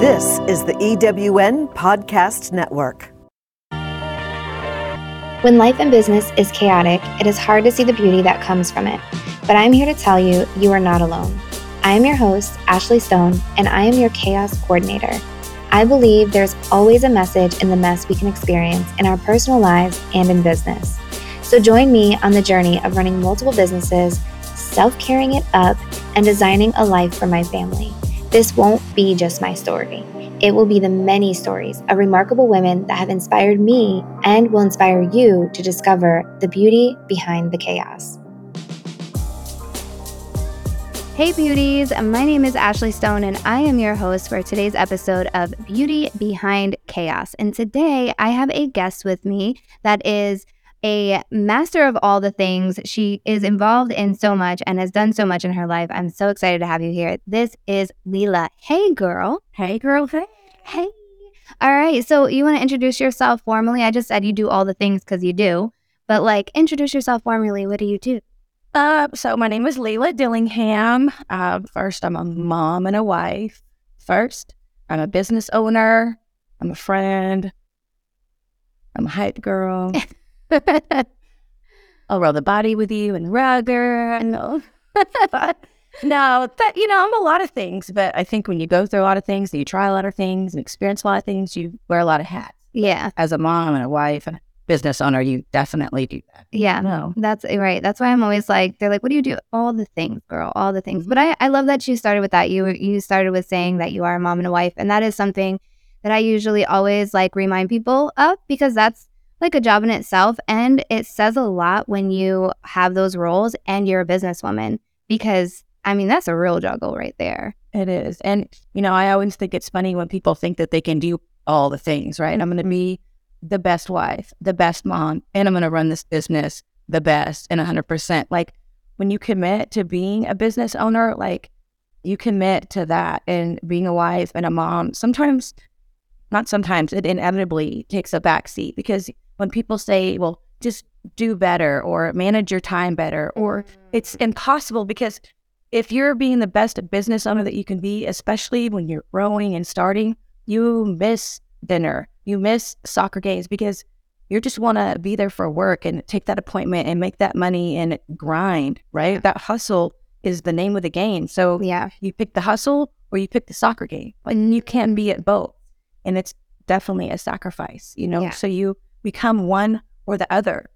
This is the EWN Podcast Network. When life and business is chaotic, it is hard to see the beauty that comes from it. But I'm here to tell you, you are not alone. I am your host, Ashley Stone, and I am your chaos coordinator. I believe there's always a message in the mess we can experience in our personal lives and in business. So join me on the journey of running multiple businesses, self caring it up, and designing a life for my family. This won't be just my story. It will be the many stories of remarkable women that have inspired me and will inspire you to discover the beauty behind the chaos. Hey, beauties. My name is Ashley Stone, and I am your host for today's episode of Beauty Behind Chaos. And today I have a guest with me that is a master of all the things. She is involved in so much and has done so much in her life. I'm so excited to have you here. This is Leila. Hey, girl. Hey, girl. Hey. Hey. All right. So, you want to introduce yourself formally? I just said you do all the things because you do, but like, introduce yourself formally. What do you do? Uh, so my name is Leila Dillingham. Uh, first, I'm a mom and a wife. First, I'm a business owner. I'm a friend. I'm a hype girl. I'll roll the body with you and rugger. No, no, that you know, I'm a lot of things. But I think when you go through a lot of things, and you try a lot of things, and experience a lot of things, you wear a lot of hats. Yeah. As a mom and a wife and a business owner, you definitely do that. Yeah. No. That's eh, right. That's why I'm always like, they're like, what do you do? All the things, girl, all the things. But I, I love that you started with that. You you started with saying that you are a mom and a wife. And that is something that I usually always like remind people of because that's like a job in itself. And it says a lot when you have those roles and you're a businesswoman because I mean, that's a real juggle right there. It is. And, you know, I always think it's funny when people think that they can do all the things, right? I'm going to be the best wife, the best mom, and I'm going to run this business the best and 100%. Like when you commit to being a business owner, like you commit to that and being a wife and a mom, sometimes, not sometimes, it inevitably takes a backseat because when people say, well, just do better or manage your time better, or mm-hmm. it's impossible because if you're being the best business owner that you can be, especially when you're growing and starting, you miss dinner, you miss soccer games because you just want to be there for work and take that appointment and make that money and grind, right? That hustle is the name of the game. So Yeah. you pick the hustle or you pick the soccer game, but you can be at both. And it's definitely a sacrifice, you know? Yeah. So you become one or the other.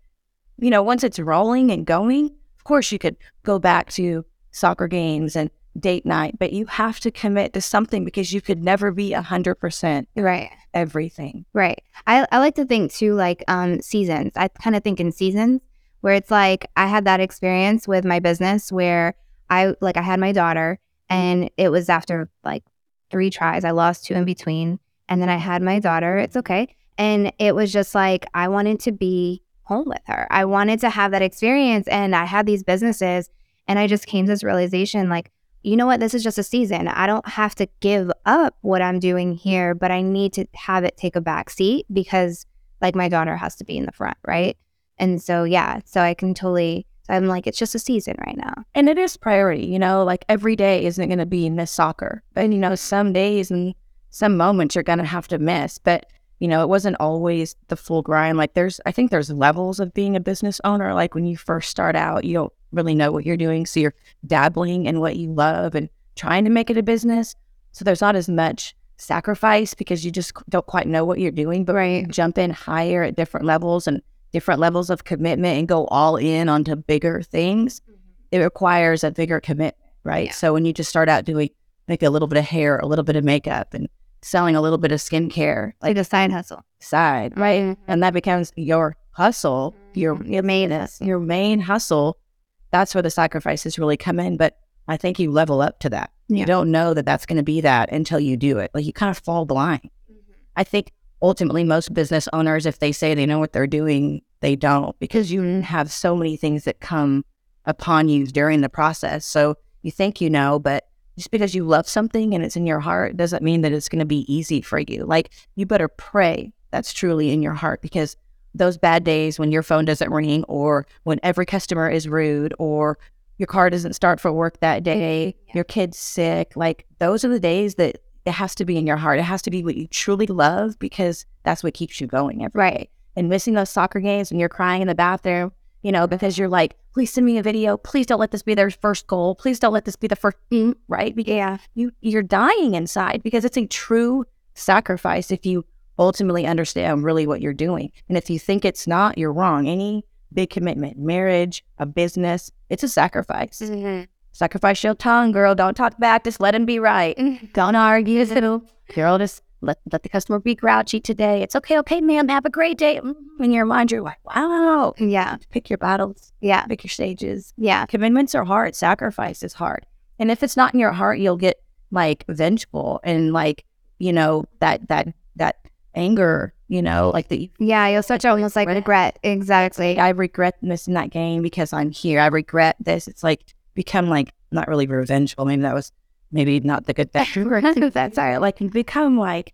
You know, once it's rolling and going, of course you could go back to soccer games and date night, but you have to commit to something because you could never be a 100% Right. everything. Right. I, I like to think too, like um, seasons. I kind of think in seasons where it's like I had that experience with my business where I like I had my daughter and it was after like three tries. I lost two in between. And then I had my daughter. It's okay. And it was just like I wanted to be home with her. I wanted to have that experience. And I had these businesses and I just came to this realization like, you know what? This is just a season. I don't have to give up what I'm doing here, but I need to have it take a back seat because like my daughter has to be in the front, right? And so yeah, so I can totally I'm like, it's just a season right now. And it is priority, you know, like every day isn't going to be miss soccer. But, you know, some days and some moments you're going to have to miss. But, you know, it wasn't always the full grind. Like there's, I think there's levels of being a business owner. Like when you first start out, you don't really know what you're doing. So you're dabbling in what you love and trying to make it a business. So there's not as much sacrifice because you just don't quite know what you're doing. But Right. jump in higher at different levels and different levels of commitment and go all in onto bigger things, mm-hmm. it requires a bigger commitment, right? Yeah. So when you just start out doing like a little bit of hair, a little bit of makeup, and selling a little bit of skincare, Like like a side hustle. side, right? Mhm. And that becomes your hustle, your Your main hustle. your main hustle. That's where the sacrifices really come in. But I think you level up to that. Yeah. You don't know that that's going to be that until you do it. Like you kind of fall blind. I think ultimately most business owners, if they say they know what they're doing, they don't because you have so many things that come upon you during the process. So you think you know, but just because you love something and it's in your heart doesn't mean that it's going to be easy for you. Like you better pray that's truly in your heart because those bad days when your phone doesn't ring or when every customer is rude or your car doesn't start for work that day, Yeah. your kid's sick, like those are the days that it has to be in your heart. It has to be what you truly love because that's what keeps you going every Right. day. And missing those soccer games when you're crying in the bathroom, you know, because you're like, please send me a video. Please don't let this be their first goal. Please don't let this be the first, mm, right? Because Yeah. you you're dying inside because it's a true sacrifice if you ultimately understand really what you're doing. And if you think it's not, you're wrong. Any big commitment, marriage, a business, it's a sacrifice. Mm-hmm. Sacrifice your tongue, girl. Don't talk back. Just let him be right. Don't argue. Girl, just let, let the customer be grouchy today. It's okay. Okay, ma'am. Have a great day. Mm-hmm. In your mind, you're like, wow. Yeah. Pick your battles, Yeah. pick your stages. Yeah. Commitments are hard. Sacrifice is hard. And if it's not in your heart, you'll get like vengeful and like, you know, that, that, that anger, you know, like the, Yeah. You'll start to almost like regret. Exactly. I regret missing that game because I'm here. I regret this. It's like become like not really revengeful. Maybe that was maybe not the good thing. That's all right. like become like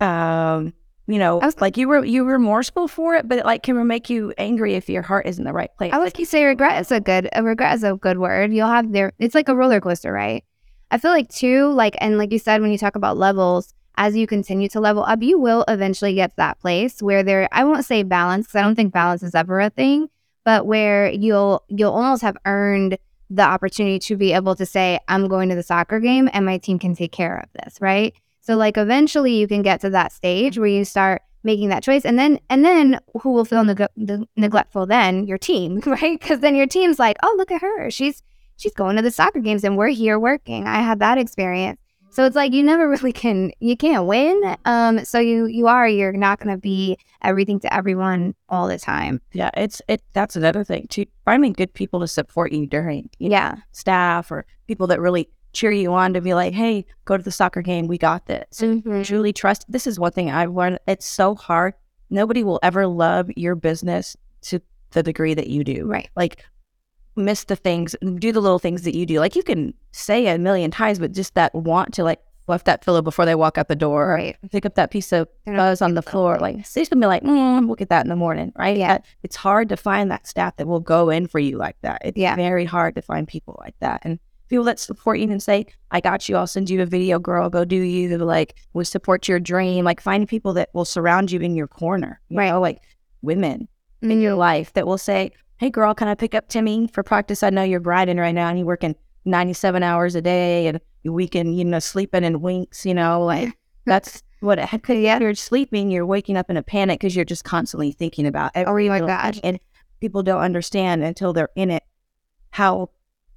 um you know I was- like you were you were remorseful for it but it like can make you angry if your heart isn't in the right place I would say regret is a good a regret is a good word. You'll have there it's like a roller coaster, right? I feel like too, like and like you said when you talk about levels, as you continue to level up, you will eventually get to that place where there I won't say balance because I don't think balance is ever a thing, but where you'll you'll almost have earned the opportunity to be able to say, I'm going to the soccer game and my team can take care of this, right? So like eventually you can get to that stage where you start making that choice and then and then who will feel neg- the neglectful then? Your team right? Because then your team's like oh look at her. She's she's going to the soccer games and we're here working. I had that experience. So it's like you never really can you can't win um so you you are you're not going to be everything to everyone all the time. Yeah it's it that's another thing to finding good people to support you during you know, yeah. staff or people that really cheer you on to be like hey go to the soccer game we got this Mhm. truly trust this is one thing i've learned it's so hard nobody will ever love your business to the degree that you do right like miss the things, do the little things that you do. Like you can say a million times, but just that want to like lift that pillow before they walk out the door, or right pick up that piece of fuzz on the floor. Like they're gonna be like, mm, we'll get that in the morning, right? Yeah. It's hard to find that staff that will go in for you like that. It's Yeah. very hard to find people like that. And people that support you and say, I got you, I'll send you a video, girl, go do you. Like, will support your dream. Like, finding people that will surround you in your corner, you Right. know, like women in your Mhm. life that will say, Hey, girl, can I pick up Timmy for practice? I know you're grinding right now and you're working 97 hours a day and your weekend, you know, sleeping in winks, you know, like that's what it because yeah, you're sleeping, you're waking up in a panic because you're just constantly thinking about it. oh my gosh. And people don't understand until they're in it how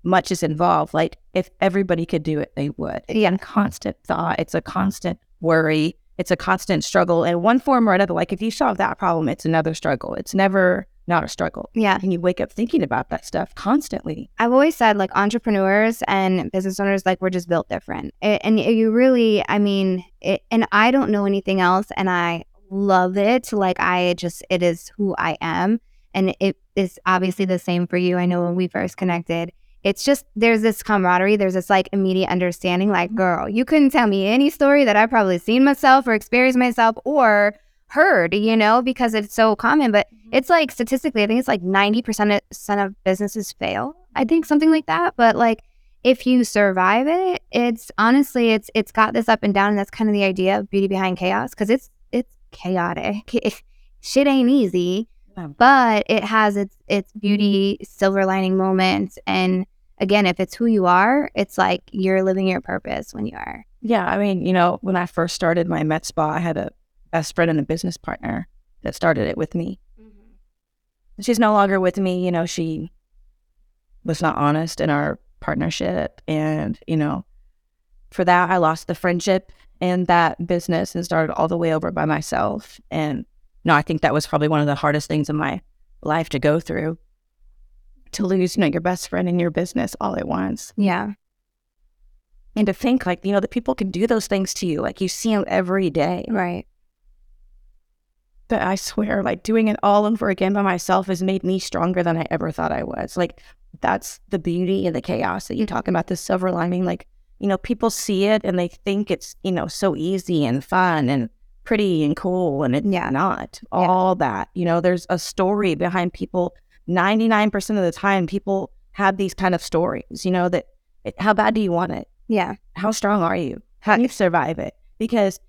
much is involved. Like if everybody could do it, they would. It's Yeah. a constant thought. It's a constant worry. It's a constant struggle in one form or another. Like if you solve that problem, it's another struggle. It's never not a struggle. yeah And you wake up thinking about that stuff constantly. I've always said like entrepreneurs and business owners like we're just built different. A- and you really, I mean, it, and I don't know anything else, and I love it. Like I just, it is who I am, and it is obviously the same for you. I know when we first connected, it's just there's this camaraderie, there's this like immediate understanding. Like, mm-hmm. girl, you couldn't tell me any story that I've probably seen myself or experienced myself or heard, you know, because it's so common. But mm-hmm. it's like statistically, I think it's like 90% of, of businesses fail. I think something like that. But like if you survive it, it's honestly, it's it's got this up and down. And that's kind of the idea of beauty behind chaos because it's it's chaotic. Shit ain't easy, but it has its its beauty mm-hmm. silver lining moments. And again, if it's who you are, it's like you're living your purpose when you are. Yeah. I mean, you know, when I first started my med spa, I had a best friend and a business partner that started it with me. Mm-hmm. She's no longer with me. You know, she was not honest in our partnership. And, you know, for that, I lost the friendship and that business and started all the way over by myself. And no, I think that was probably one of the hardest things in my life to go through to lose, you know, your best friend in your business all at once. Yeah. And to think like, you know, that people can do those things to you. Like you see them every day. Right. But I swear, like doing it all over again by myself has made me stronger than I ever thought I was. Like that's the beauty and the chaos that you mm-hmm. talk about, the silver lining. Like, you know, people see it and they think it's, you know, so easy and fun and pretty and cool. And it's Yeah. not all that. You know, there's a story behind people. 99% of the time, people have these kind of stories, you know, that it, how bad do you want it? Yeah. How strong are you? How do you survive it? Because,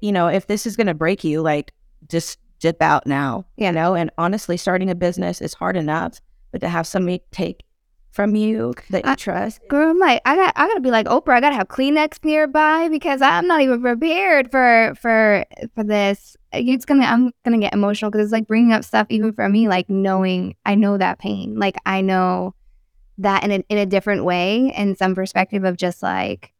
you know, if this is going to break you, like just dip out now, you know? And honestly, starting a business is hard enough, but to have somebody take from you that you I- trust. Girl, I'm like, I got, I gotta be like Oprah. I gotta have Kleenex nearby because I'm not even prepared for, for, for this. It's gonna, I'm gonna get emotional because it's like bringing up stuff even for me, like knowing, I know that pain. Like I know that in a, in a different way, in some perspective of just like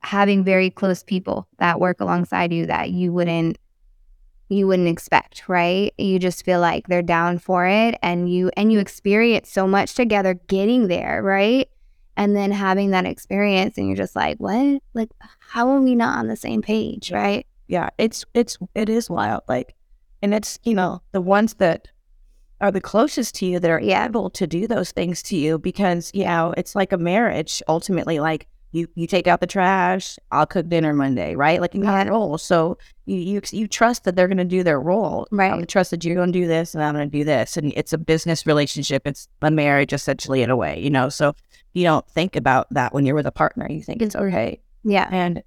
having very close people that work alongside you that you wouldn't, you wouldn't expect, right? You just feel like they're down for it and you and you experience so much together getting there, right? And then having that experience and you're just like, "What? Like how are we not on the same page?" right? yeah, it's it's it is wild. Like, and it's you know the ones that are the closest to you that are Yeah. able to do those things to you because you know it's like a marriage. Ultimately, like you you take out the trash, I'll cook dinner Monday, right? Like you have a role, so you you you trust that they're going to do their role. Right. I trust that you're going to do this and I'm going to do this, and it's a business relationship. It's a marriage essentially in a way, you know. So you don't think about that when you're with a partner. You think it's okay. Yeah. And,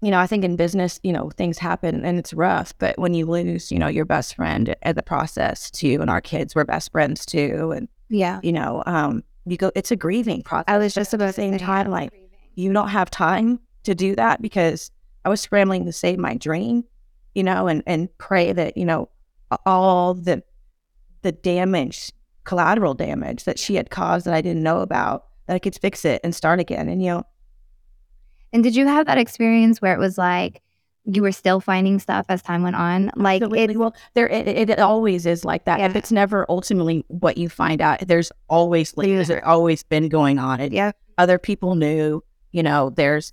you know, I think in business, you know, things happen and it's rough. But when you lose, you know, your best friend at the process too, and our kids were best friends too. And, Yeah. you know, um, you go, it's a grieving process. I was just at the about to same say, time, like, you don't have time to do that because I was scrambling to save my dream, you know, and, and pray that, you know, all the, the damage, collateral damage that she had caused that I didn't know about, that I could fix it and start again. And, you know, And did you have that experience where it was like you were still finding stuff as time went on? Like Absolutely. it, well, there it, it it always is like that. If Yeah. it's never ultimately what you find out, there's always like there's always been going on. It, yeah. Other people knew, you know. There's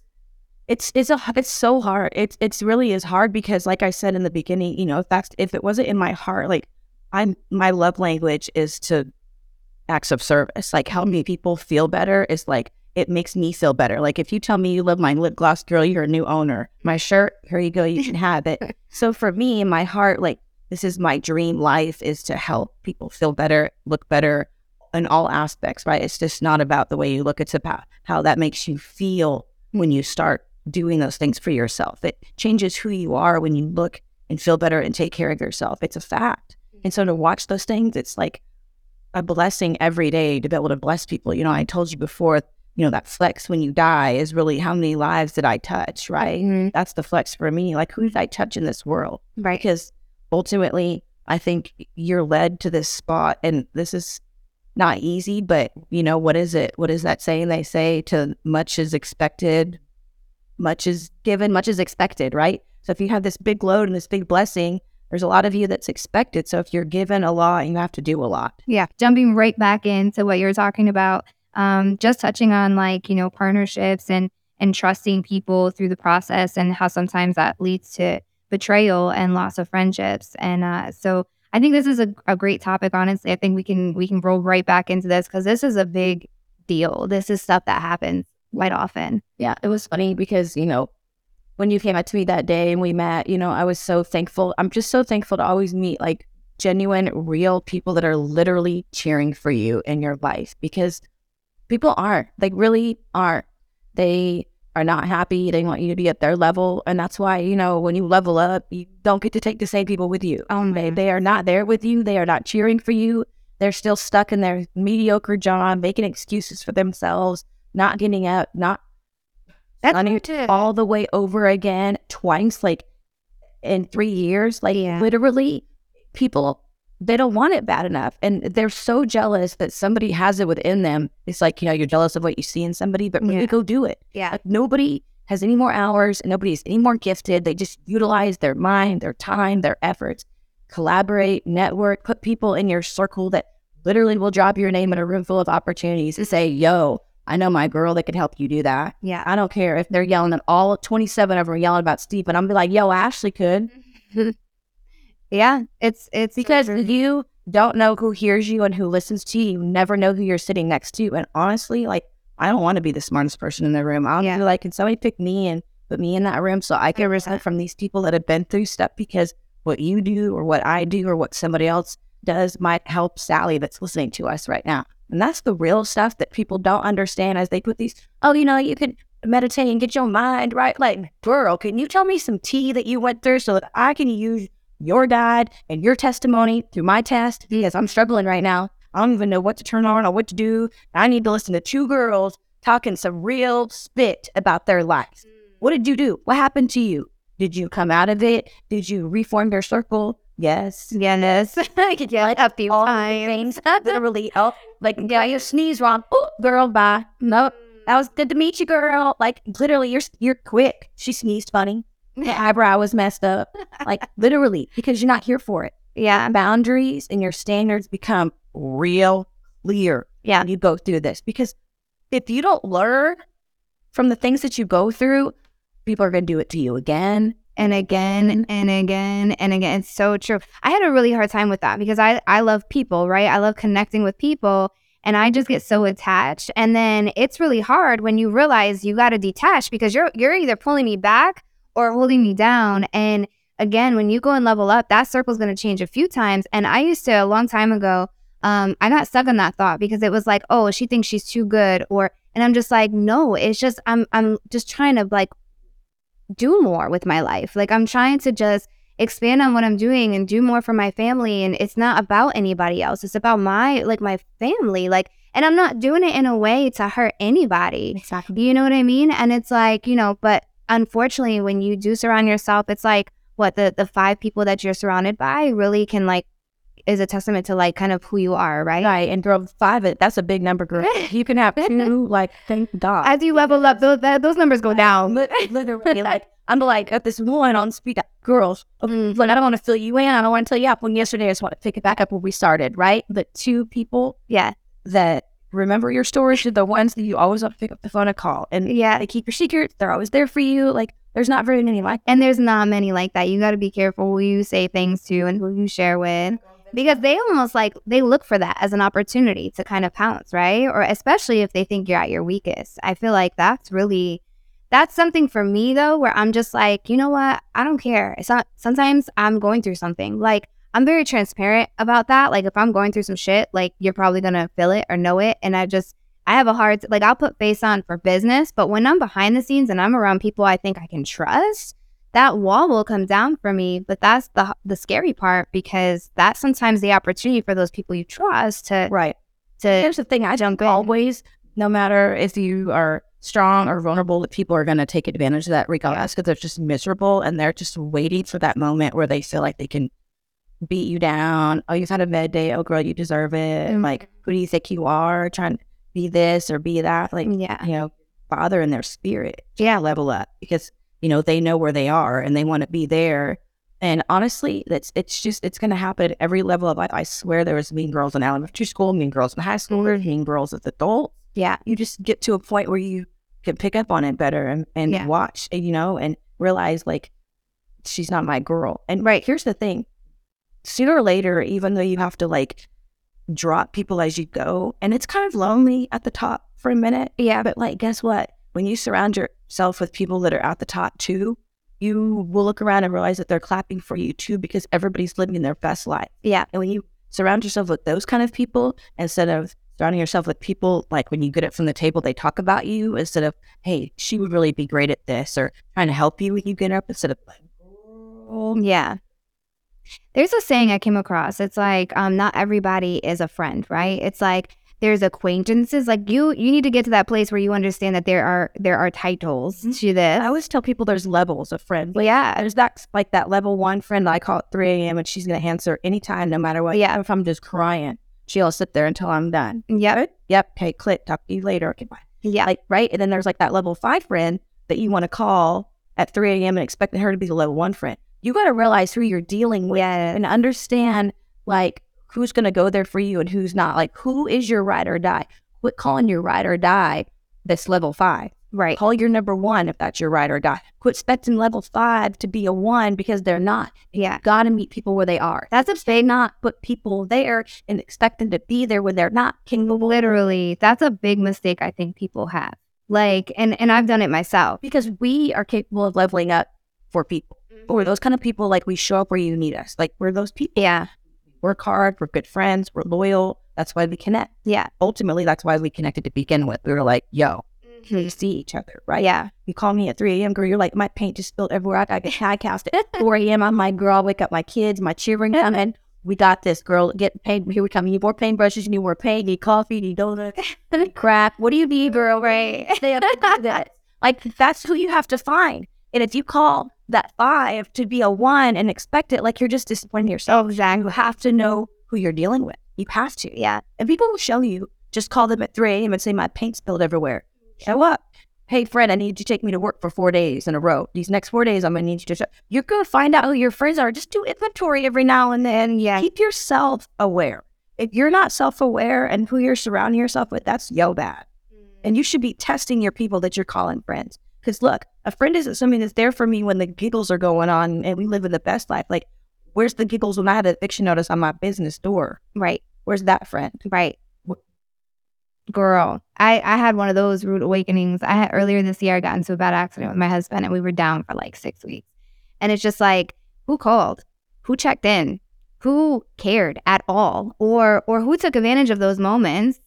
it's it's a it's so hard. It's it's really is hard because, like I said in the beginning, you know, if that's if it wasn't in my heart, like I'm my love language is to acts of service. Like helping mm-hmm. people feel better is like it makes me feel better. Like if you tell me you love my lip gloss, girl, you're a new owner. My shirt, here you go, you can have it. so for me, in my heart, like this is my dream life is to help people feel better, look better in all aspects, right? It's just not about the way you look, it's about how that makes you feel when you start doing those things for yourself. It changes who you are when you look and feel better and take care of yourself. It's a fact. And so to watch those things, it's like a blessing every day to be able to bless people. You know, I told you before, you know, that flex when you die is really how many lives did I touch, right? Mhm. That's the flex for me. Like, who did I touch in this world? Right. Because ultimately, I think you're led to this spot, and this is not easy, but you know, what is it? What is that saying? They say to much is expected, much is given, much is expected, right? So if you have this big load and this big blessing, there's a lot of you that's expected. So if you're given a lot, you have to do a lot. Yeah. Jumping right back into what you're talking about, um, just touching on like, you know, partnerships and and trusting people through the process and how sometimes that leads to betrayal and loss of friendships. And uh, so I think this is a, a great topic, honestly. I think we can we can roll right back into this because this is a big deal. This is stuff that happens quite often. Yeah, it was funny because, you know, when you came out to me that day and we met, you know, I was so thankful. I'm just so thankful to always meet like genuine, real people that are literally cheering for you in your life because people aren't. They really aren't. They are not happy. They want you to be at their level. And that's why, you know, when you level up, you don't get to take the same people with you. Oh They, they are not there with you. They are not cheering for you. They're still stuck in their mediocre job, making excuses for themselves, not getting up, not That's starting hard to- all the way over again twice, like in three years. Like Yeah. literally, people they don't want it bad enough, and they're so jealous that somebody has it within them. It's like you know you're jealous of what you see in somebody, but really Yeah. go do it. yeah. Like nobody has any more hours, and nobody's any more gifted. They just utilize their mind, their time, their efforts, collaborate, network, put people in your circle that literally will drop your name in a room full of opportunities and say, "Yo, I know my girl that could help you do that." Yeah. I don't care if they're yelling at all 27 of them are yelling about Steve, and I'm be like, "Yo, Ashley could," Yeah. It's it's because you don't know who hears you and who listens to you. You never know who you're sitting next to, and honestly, like I don't want to be the smartest person in the room. I'm Yeah. like, can somebody pick me and put me in that room so I can recite from these people that have been through stuff? Because what you do, or what I do, or what somebody else does might help Sally that's listening to us right now. And that's the real stuff that people don't understand as they put these, oh, you know, you could meditate and get your mind right. Like, girl, can you tell me some tea that you went through so that I can use your guide and your testimony through my test? Because I'm struggling right now. I don't even know what to turn on or what to do. I need to listen to two girls talking some real spit about their lives. Mm. What did you do? What happened to you? Did you come out of it? Did you reform your circle? Yes. Yes. yeah, a few All times. literally. Oh, like, yeah, you sneeze wrong. Oh, girl, bye. Nope. Mm. That was good to meet you, girl. Like, literally, you're you're quick. She sneezed funny. The eyebrow was messed up. Like, literally, because you're not here for it. Yeah. Boundaries and your standards become real clear. Yeah. when You go through this because if you don't learn from the things that you go through, people are going to do it to you again. and again and again and again. It's so true. I had a really hard time with that because I I love people, right? I love connecting with people and I just get so attached. And then it's really hard when you realize you got to detach because you're you're either pulling me back or holding me down and again, when you go and level up, that circle's going to change a few times. And I used to a long time ago um, I got stuck on that thought because it was like, oh, she thinks she's too good, or and I'm just like, no, it's just I'm I'm just trying to like do more with my life. Like I'm trying to just expand on what I'm doing and do more for my family and it's not about anybody else. It's about my like my family. Like and I'm not doing it in a way to hurt anybody. Exactly. You know what I mean? And it's like, you know, but unfortunately when you do surround yourself, it's like what the the five people that you're surrounded by really can like is a testament to like kind of who you are, right? Right. And girl, five, that's a big number, girl. You can have two, like, thank God. As you level up, those that, those numbers go down. Literally, like I'm like at this one on speed. Girls, Mm. like I don't want to fill you in. I don't want to tell you up. When yesterday, I just want to pick it back up where we started. Right, the two people Yeah. that remember your stories are the ones that you always want to pick up the phone and call, and Yeah. they keep your secrets. They're always there for you. Like there's not very many like. And there's not many like that. You got to be careful who you say things to and who you share with because they almost like they look for that as an opportunity to kind of pounce, right? Or especially if they think you're at your weakest. I feel like that's really that's something for me though where I'm just like, you know what? I don't care. It's not sometimes I'm going through something. Like I'm very transparent about that. Like if I'm going through some shit, like you're probably to feel it or know it and I just I have a hard like I'll put face on for business, but when I'm behind the scenes and I'm around people I think I can trust, that wall will come down for me. But that's the the scary part because that's sometimes the opportunity for those people you trust to Right. to Here's the thing. I jump in. always, no matter if you are strong or vulnerable, that people are going to take advantage of that regardless because they're just miserable and they're just waiting for that moment where they feel like they can beat you down. Oh, you've had a bad day. Oh, girl, you deserve it. Mhm. Like, who do you think you are? Trying to be this or be that. Like, yeah. you know, father in their spirit. Yeah. Level up because, you know, they know where they are and they want to be there. And honestly, that's it's just it's gonna happen at every level of life. I swear there was mean girls in elementary school, mean girls in high school, mean girls as adults. Yeah. You just get to a point where you can pick up on it better and, and Yeah. watch, you know, and realize like she's not my girl. And Right. here's the thing. Sooner or later, even though you have to like drop people as you go, and it's kind of lonely at the top for a minute. Yeah. But like, guess what? When you surround yourself with people that are at the top too, you will look around and realize that they're clapping for you too because everybody's living their best life. Yeah. And when you surround yourself with those kind of people instead of surrounding yourself with people like when you get up from the table, they talk about you instead of, hey, she would really be great at this or trying to help you when you get up instead of like, oh, Yeah. There's a saying I came across. It's like um not everybody is a friend, right? It's like there's acquaintances. Like you you need to get to that place where you understand that there are there are titles to this. I always tell people there's levels of friends. Well, yeah. There's that like that level one friend I call at 3 a.m. and she's gonna answer anytime, no matter what. Yeah. If I'm just crying, she'll sit there until I'm done. Yep. Yep. Okay, click. Talk to you later. Okay, bye. Yeah. Like right, and then there's like that level five friend that you want to call at 3 a.m. and expect her to be the level one friend. You got to realize who you're dealing with and understand like who's gonna go there for you and who's not. Like who is your ride or die. Quit calling your ride or die this level five. Right. Call your number one if that's your ride or die. Quit expecting level five to be a one because they're not. Yeah. Got to meet people where they are. That's a They not put people there and expect them to be there when they're not capable. literally that's a big mistake I think people have. Like and and I've done it myself. Because we are capable of leveling up for people. Mm-hmm. We're those kind of people like we show up where you need us. Like we're those people. Yeah. Work hard. We're good friends. We're loyal. That's why we connect. Yeah. Ultimately, that's why we connected to begin with. We were like, yo, mm-hmm. we see each other, right? Yeah. You call me at 3 a.m., girl. You're like, my paint just spilled everywhere. I got to get high cast at 4 a.m. I'm like, girl, I wake up my kids, my children coming. We got this, girl. Get paid. Here we come. You need more paintbrushes. You need more paint. You need coffee. You need donuts. Need. What do you need, girl? Right. They have to do that. Like, that's who you have to find. And if you call that five to be a one and expect it, like you're just disappointing yourself. exactly. You have to know who you're dealing with. You have to. Yeah. And people will show you. Just call them at 3 a.m. and say, My paint spilled everywhere. Show up. Hey, friend, I need you to take me to work for four days in a row. These next four days, I'm going to need you to show. You're going to find out who your friends are. Just do inventory every now and then. Yeah. Keep yourself aware. If you're not self aware and who you're surrounding yourself with, that's yo bad. Mm. And you should be testing your people that you're calling friends. Because look, a friend isn't something that's there for me when the giggles are going on and we live in the best life. Like, where's the giggles when I had an eviction notice on my business door? Right. Where's that friend? Right. Girl, I, I had one of those rude awakenings. I had earlier this year, I got into a bad accident with my husband and we were down for like six weeks. And it's just like, who called? Who checked in? Who cared at all? Or or who took advantage of those moments?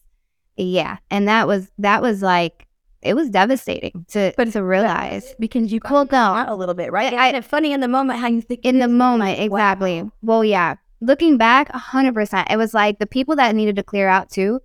Yeah. And that was that was like it was devastating to But- to realize. Because you down. out a little bit, right? I- it's funny in the moment how you think in the moment exactly well yeah looking back 100% it was like the people that needed to clear out too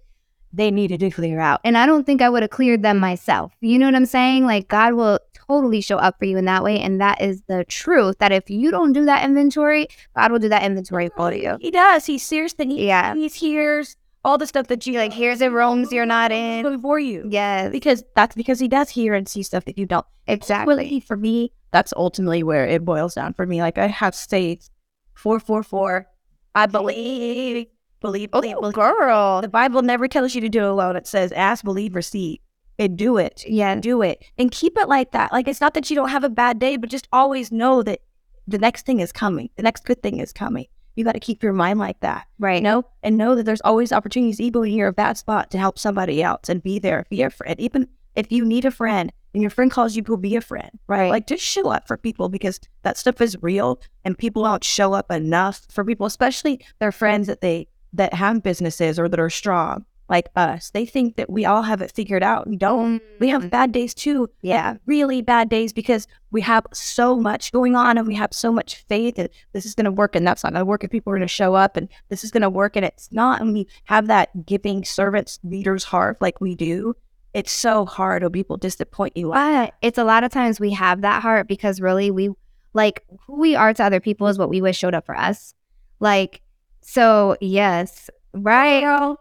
they needed to clear out. and i don't think i would have cleared them myself you know what i'm saying like god will totally show up for you in that way and that is the truth that if you don't do that inventory god will do that inventory for you He does. He things. He, Yeah. he hears all the stuff that you like here's the rooms you're not in for you. yes Because that's because he does hear and see stuff that you don't. exactly Ultimately, for me, that's ultimately where it boils down for me. Like I have states four four four. I believe, believe, believe, oh, believe. girl The Bible never tells you to do it alone. It says ask, believe, receive, and do it. yeah do it and keep it like that. Like it's not that you don't have a bad day, but just always know that the next thing is coming. The next good thing is coming. You got to keep your mind like that, right. you know, and know that there's always opportunities, even when you're a bad spot, to help somebody else and be there, be a friend. Even if you need a friend and your friend calls you, go be a friend, right. Like just show up for people because that stuff is real, and people don't show up enough for people, especially their friends that they that have businesses or that are strong like us. They think that we all have it figured out. We don't. We have mm-hmm. bad days too. yeah Really bad days because we have so much going on and we have so much faith that this is going to work and that's not going to work and people are going to show up and this is going to work and it's not. And we have that giving servants leader's heart like we do. It's so hard when people disappoint you. But it's a lot of times we have that heart because really we like who we are to other people is what we wish showed up for us. Like, so yes, right.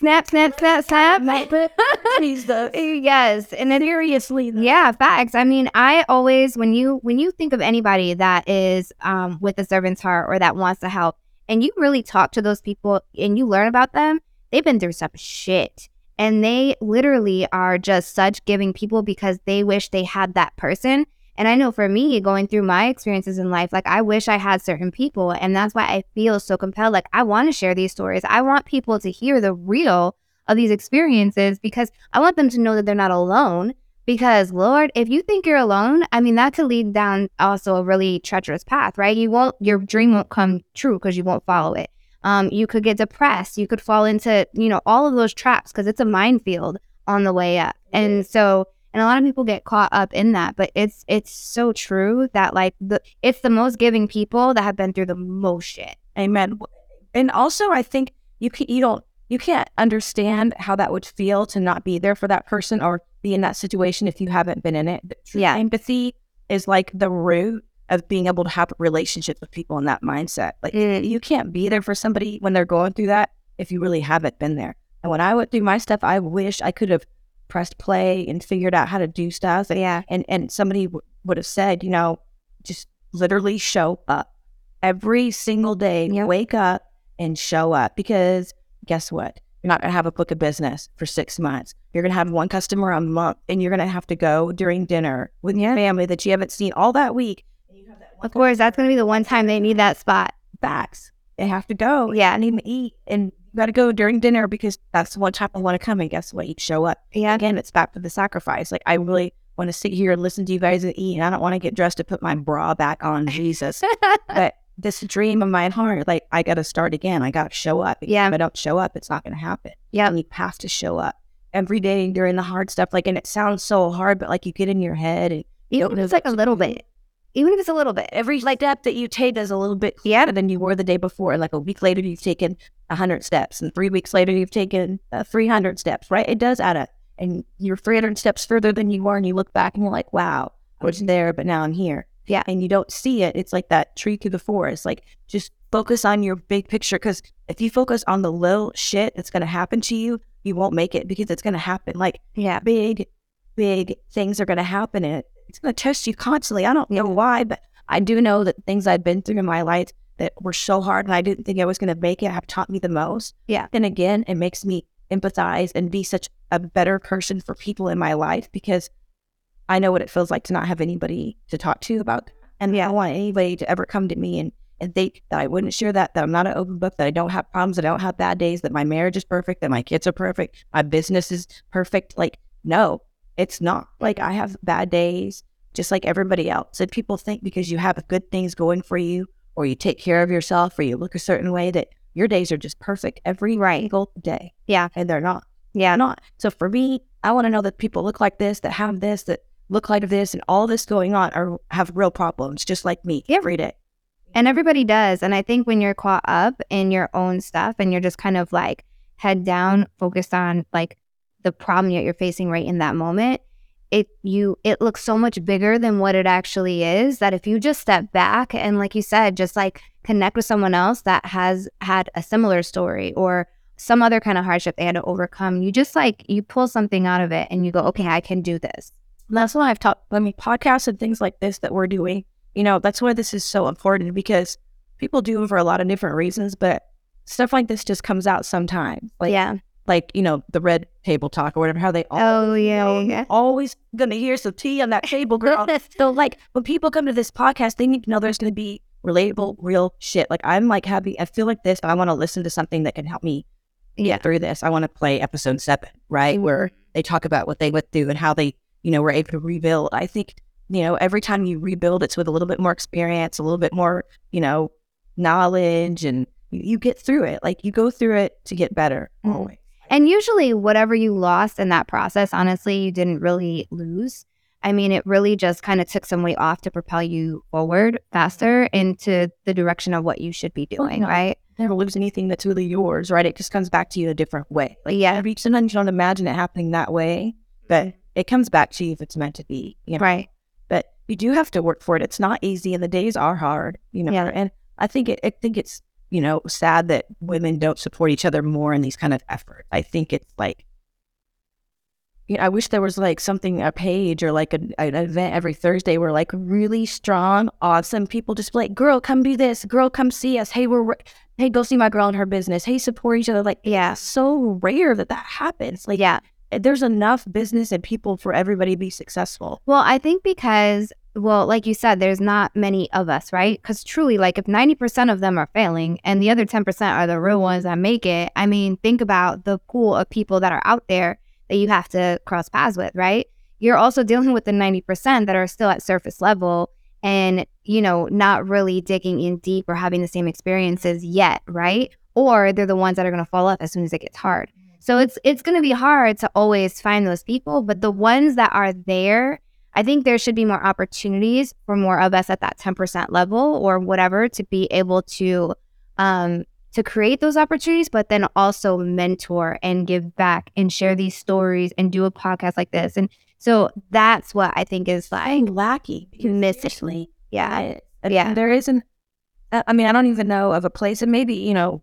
Snap, snap, snap, snap. Yes. And then seriously. though. yeah, facts. I mean, I always when you when you think of anybody that is um with a servant's heart or that wants to help and you really talk to those people and you learn about them, they've been through some shit. And they literally are just such giving people because they wish they had that person. And I know for me, going through my experiences in life, like I wish I had certain people. And that's why I feel so compelled. Like I want to share these stories. I want people to hear the real of these experiences because I want them to know that they're not alone. Because Lord, if you think you're alone, I mean that could lead down also a really treacherous path, right? You won't your dream won't come true because you won't follow it. Um, you could get depressed. You could fall into, you know, all of those traps because it's a minefield on the way up. And so, and a lot of people get caught up in that, but it's it's so true that like the it's the most giving people that have been through the most shit. Amen. And also, I think you can, you don't you can't understand how that would feel to not be there for that person or be in that situation if you haven't been in it. But Yeah. empathy is like the root of being able to have relationships with people in that mindset. Like Mm. you can't be there for somebody when they're going through that if you really haven't been there. And when I went through my stuff, I wish I could have pressed play and figured out how to do stuff. And Yeah. and and somebody w- would have said, you know, just literally show up every single day. Yep. Wake up and show up because guess what? You're not going to have a book of business for six months. You're going to have one customer a month, and you're going to have to go during dinner with your family that you haven't seen all that week. And you have that one Of course, that's gonna be the one time they need that spot. backs. They have to go. Yeah. Need to eat, and you got to go during dinner because that's the one time I want to come. And guess what? You show up Yeah. again, it's back to the sacrifice. Like I really want to sit here and listen to you guys and eat, and I don't want to get dressed to put my bra back on. Jesus, but this dream of my heart, like I got to start again. I got to show up. Yeah. If I don't show up, it's not going to happen. Yeah. and you have to show up. every day during the hard stuff. Like, and it sounds so hard, but like you get in your head and Even if it's like a little bit. Even if it's a little bit. every like step that you take is a little bit Yeah. than you were the day before. Like a week later, you've taken 100 steps, and three weeks later, you've taken uh, 300 steps, right? It does add up. And you're 300 steps further than you were, and you look back and you're like, wow, I was there, but now I'm here. Yeah. And you don't see it. It's like that tree through the forest. Like, just focus on your big picture. Because if you focus on the little shit that's going to happen to you, you won't make it because it's going to happen. Like, Yeah. big, big things are going to happen. And it's going to test you constantly. I don't know why, but I do know that things I've been through in my life that were so hard and I didn't think I was going to make it have taught me the most. Yeah. And again, it makes me empathize and be such a better person for people in my life because I know what it feels like to not have anybody to talk to about. And I don't want anybody to ever come to me and, and think that I wouldn't share that, that I'm not an open book, that I don't have problems, that I don't have bad days, that my marriage is perfect, that my kids are perfect, my business is perfect. Like, no, it's not. Like, I have bad days just like everybody else. And people think because you have good things going for you, or you take care of yourself, or you look a certain way, that your days are just perfect every right. single day. Yeah. And they're not. Yeah. Not. So for me, I want to know that people look like this, that have this, that look like this, and all this going on are have real problems, just like me every day. And everybody does. And I think when you're caught up in your own stuff and you're just kind of like head down, focused on like the problem that you're facing right in that moment, it you it looks so much bigger than what it actually is that if you just step back and like you said, just like connect with someone else that has had a similar story or some other kind of hardship they had to overcome, you just like you pull something out of it and you go, Okay, I can do this. And that's why I've taught, I mean, podcasts and things like this that we're doing, you know, that's why this is so important because people do it for a lot of different reasons, but stuff like this just comes out sometimes. Like, yeah. Like, you know, the red table talk or whatever, how they Oh yeah. know, yeah. always gonna hear some tea on that table, girl. so like when people come to this podcast, they need to know there's gonna be relatable, real shit. Like I'm like happy, I feel like this, but I want to listen to something that can help me Yeah. get through this. I want to play episode seven, right? Where they talk about what they went through and how they, you know, were able to rebuild. I think, you know, every time you rebuild, it's with a little bit more experience, a little bit more, you know, knowledge, and you, you get through it. Like you go through it to get better. Mm. Always. And usually, whatever you lost in that process, honestly, you didn't really lose. I mean, it really just kind of took some weight off to propel you forward faster into the direction of what you should be oh, doing, yeah. right? Never lose anything that's really yours, right? It just comes back to you in a different way. Like Yeah. sometimes you don't imagine it happening that way, but mm-hmm. it comes back to you if it's meant to be. You know? Right. But you do have to work for it. It's not easy, and the days are hard. You know. Yeah. And I think it. I think it's you know sad that women don't support each other more in these kind of efforts. I think it's like. You know, I wish there was like something a page or like an, an event every Thursday where like really strong, awesome people just be like, "Girl, come do this. Girl, come see us. Hey, we're hey, go see my girl and her business. Hey, support each other." Like, Yeah. so rare that that happens. Like, Yeah. Eh, there's enough business and people for everybody to be successful. Well, I think because, well, like you said, there's not many of us, right? Because truly, like if 90% of them are failing and the other 10% are the real ones that make it, I mean, think about the pool of people that are out there that you have to cross paths with, right? You're also dealing with the 90% that are still at surface level and, you know, not really digging in deep or having the same experiences yet, right? Or they're the ones that are going to fall off as soon as it gets hard. So it's it's going to be hard to always find those people, but the ones that are there, I think there should be more opportunities for more of us at that 10% level or whatever to be able to um to create those opportunities, but then also mentor and give back and share these stories and do a podcast like this. And so that's what I think is like lacking. missing. Yeah. I, Yeah. yeah. There isn't. I I mean, I don't even know of a place, and maybe you know,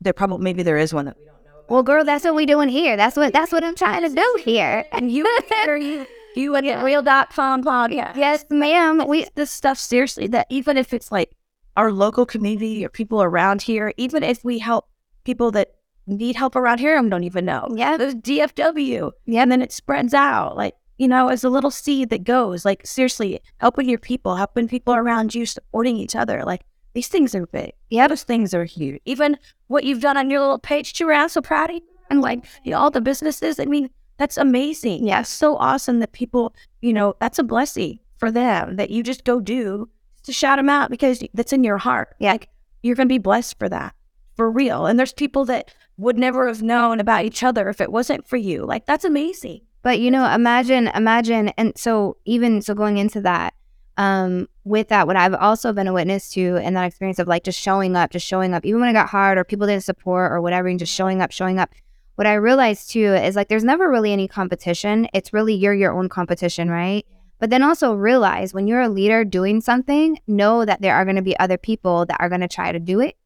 there probably maybe there is one that we don't know. About. Well, girl, that's what we doing here. That's what that's what I'm trying to do here. And you, you, you and yeah. real.com podcast. Yes, ma'am. We this stuff seriously. That even if it's like our local community or people around here, even if we help people that need help around here and don't even know. Yeah. There's DFW. Yeah. And then it spreads out. Like, you know, as a little seed that goes. Like, seriously, helping your people, helping people around you, supporting each other. Like, these things are big. Yeah, those things are huge. Even what you've done on your little page, too, I'm so proud of you. And like you know, all the businesses, I mean, that's amazing. Yeah, so awesome that people, you know, that's a blessing for them that you just go do to shout them out because that's in your heart. Yeah, like, you're going to be blessed for that, for real. And there's people that would never have known about each other if it wasn't for you. Like that's amazing. But you know, imagine, imagine, and so even so, going into that, um, with that, what I've also been a witness to, and that experience of like just showing up, just showing up, even when it got hard or people didn't support or whatever, and just showing up, showing up. What I realized too is like there's never really any competition. It's really you're your own competition, right? But then also realize when you're a leader doing something, know that there are going to be other people that are going to try to do it.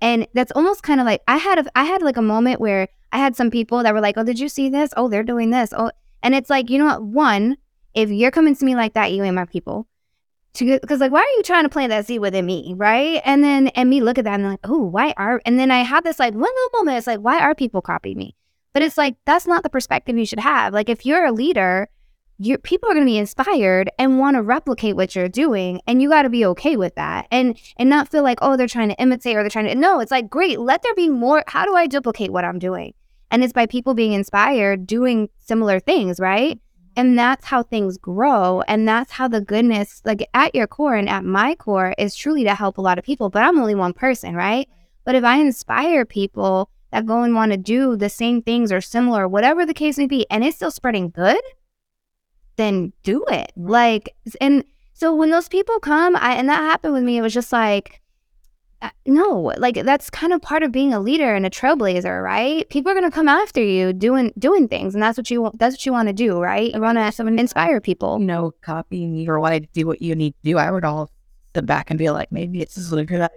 And that's almost kind of like I had a, I had like a moment where I had some people that were like, "Oh, did you see this? Oh, they're doing this." Oh, and it's like, you know what? One, if you're coming to me like that, you ain't my people. Because like, why are you trying to plant that seed within me, right? And then and me look at that and like, oh, why are? And then I had this like one little moment. It's like, why are people copying me? But it's like that's not the perspective you should have. Like if you're a leader, you people are going to be inspired and want to replicate what you're doing, and you got to be okay with that, and and not feel like oh they're trying to imitate or they're trying to. No, it's like great. Let there be more. How do I duplicate what I'm doing? And it's by people being inspired doing similar things, right? Mm-hmm. And that's how things grow. And that's how the goodness, like at your core and at my core, is truly to help a lot of people. But I'm only one person, right? But if I inspire people that go and want to do the same things or similar, whatever the case may be, and it's still spreading good, then do it. Like, and so when those people come, I, and that happened with me, it was just like, uh, no, like that's kind of part of being a leader and a trailblazer, right? People are gonna come after you doing doing things, and that's what you want. That's what you want to do, right? You want to inspire people. You know, copying you or wanting to do what you need to do. I would all step back and be like, maybe it's just like that.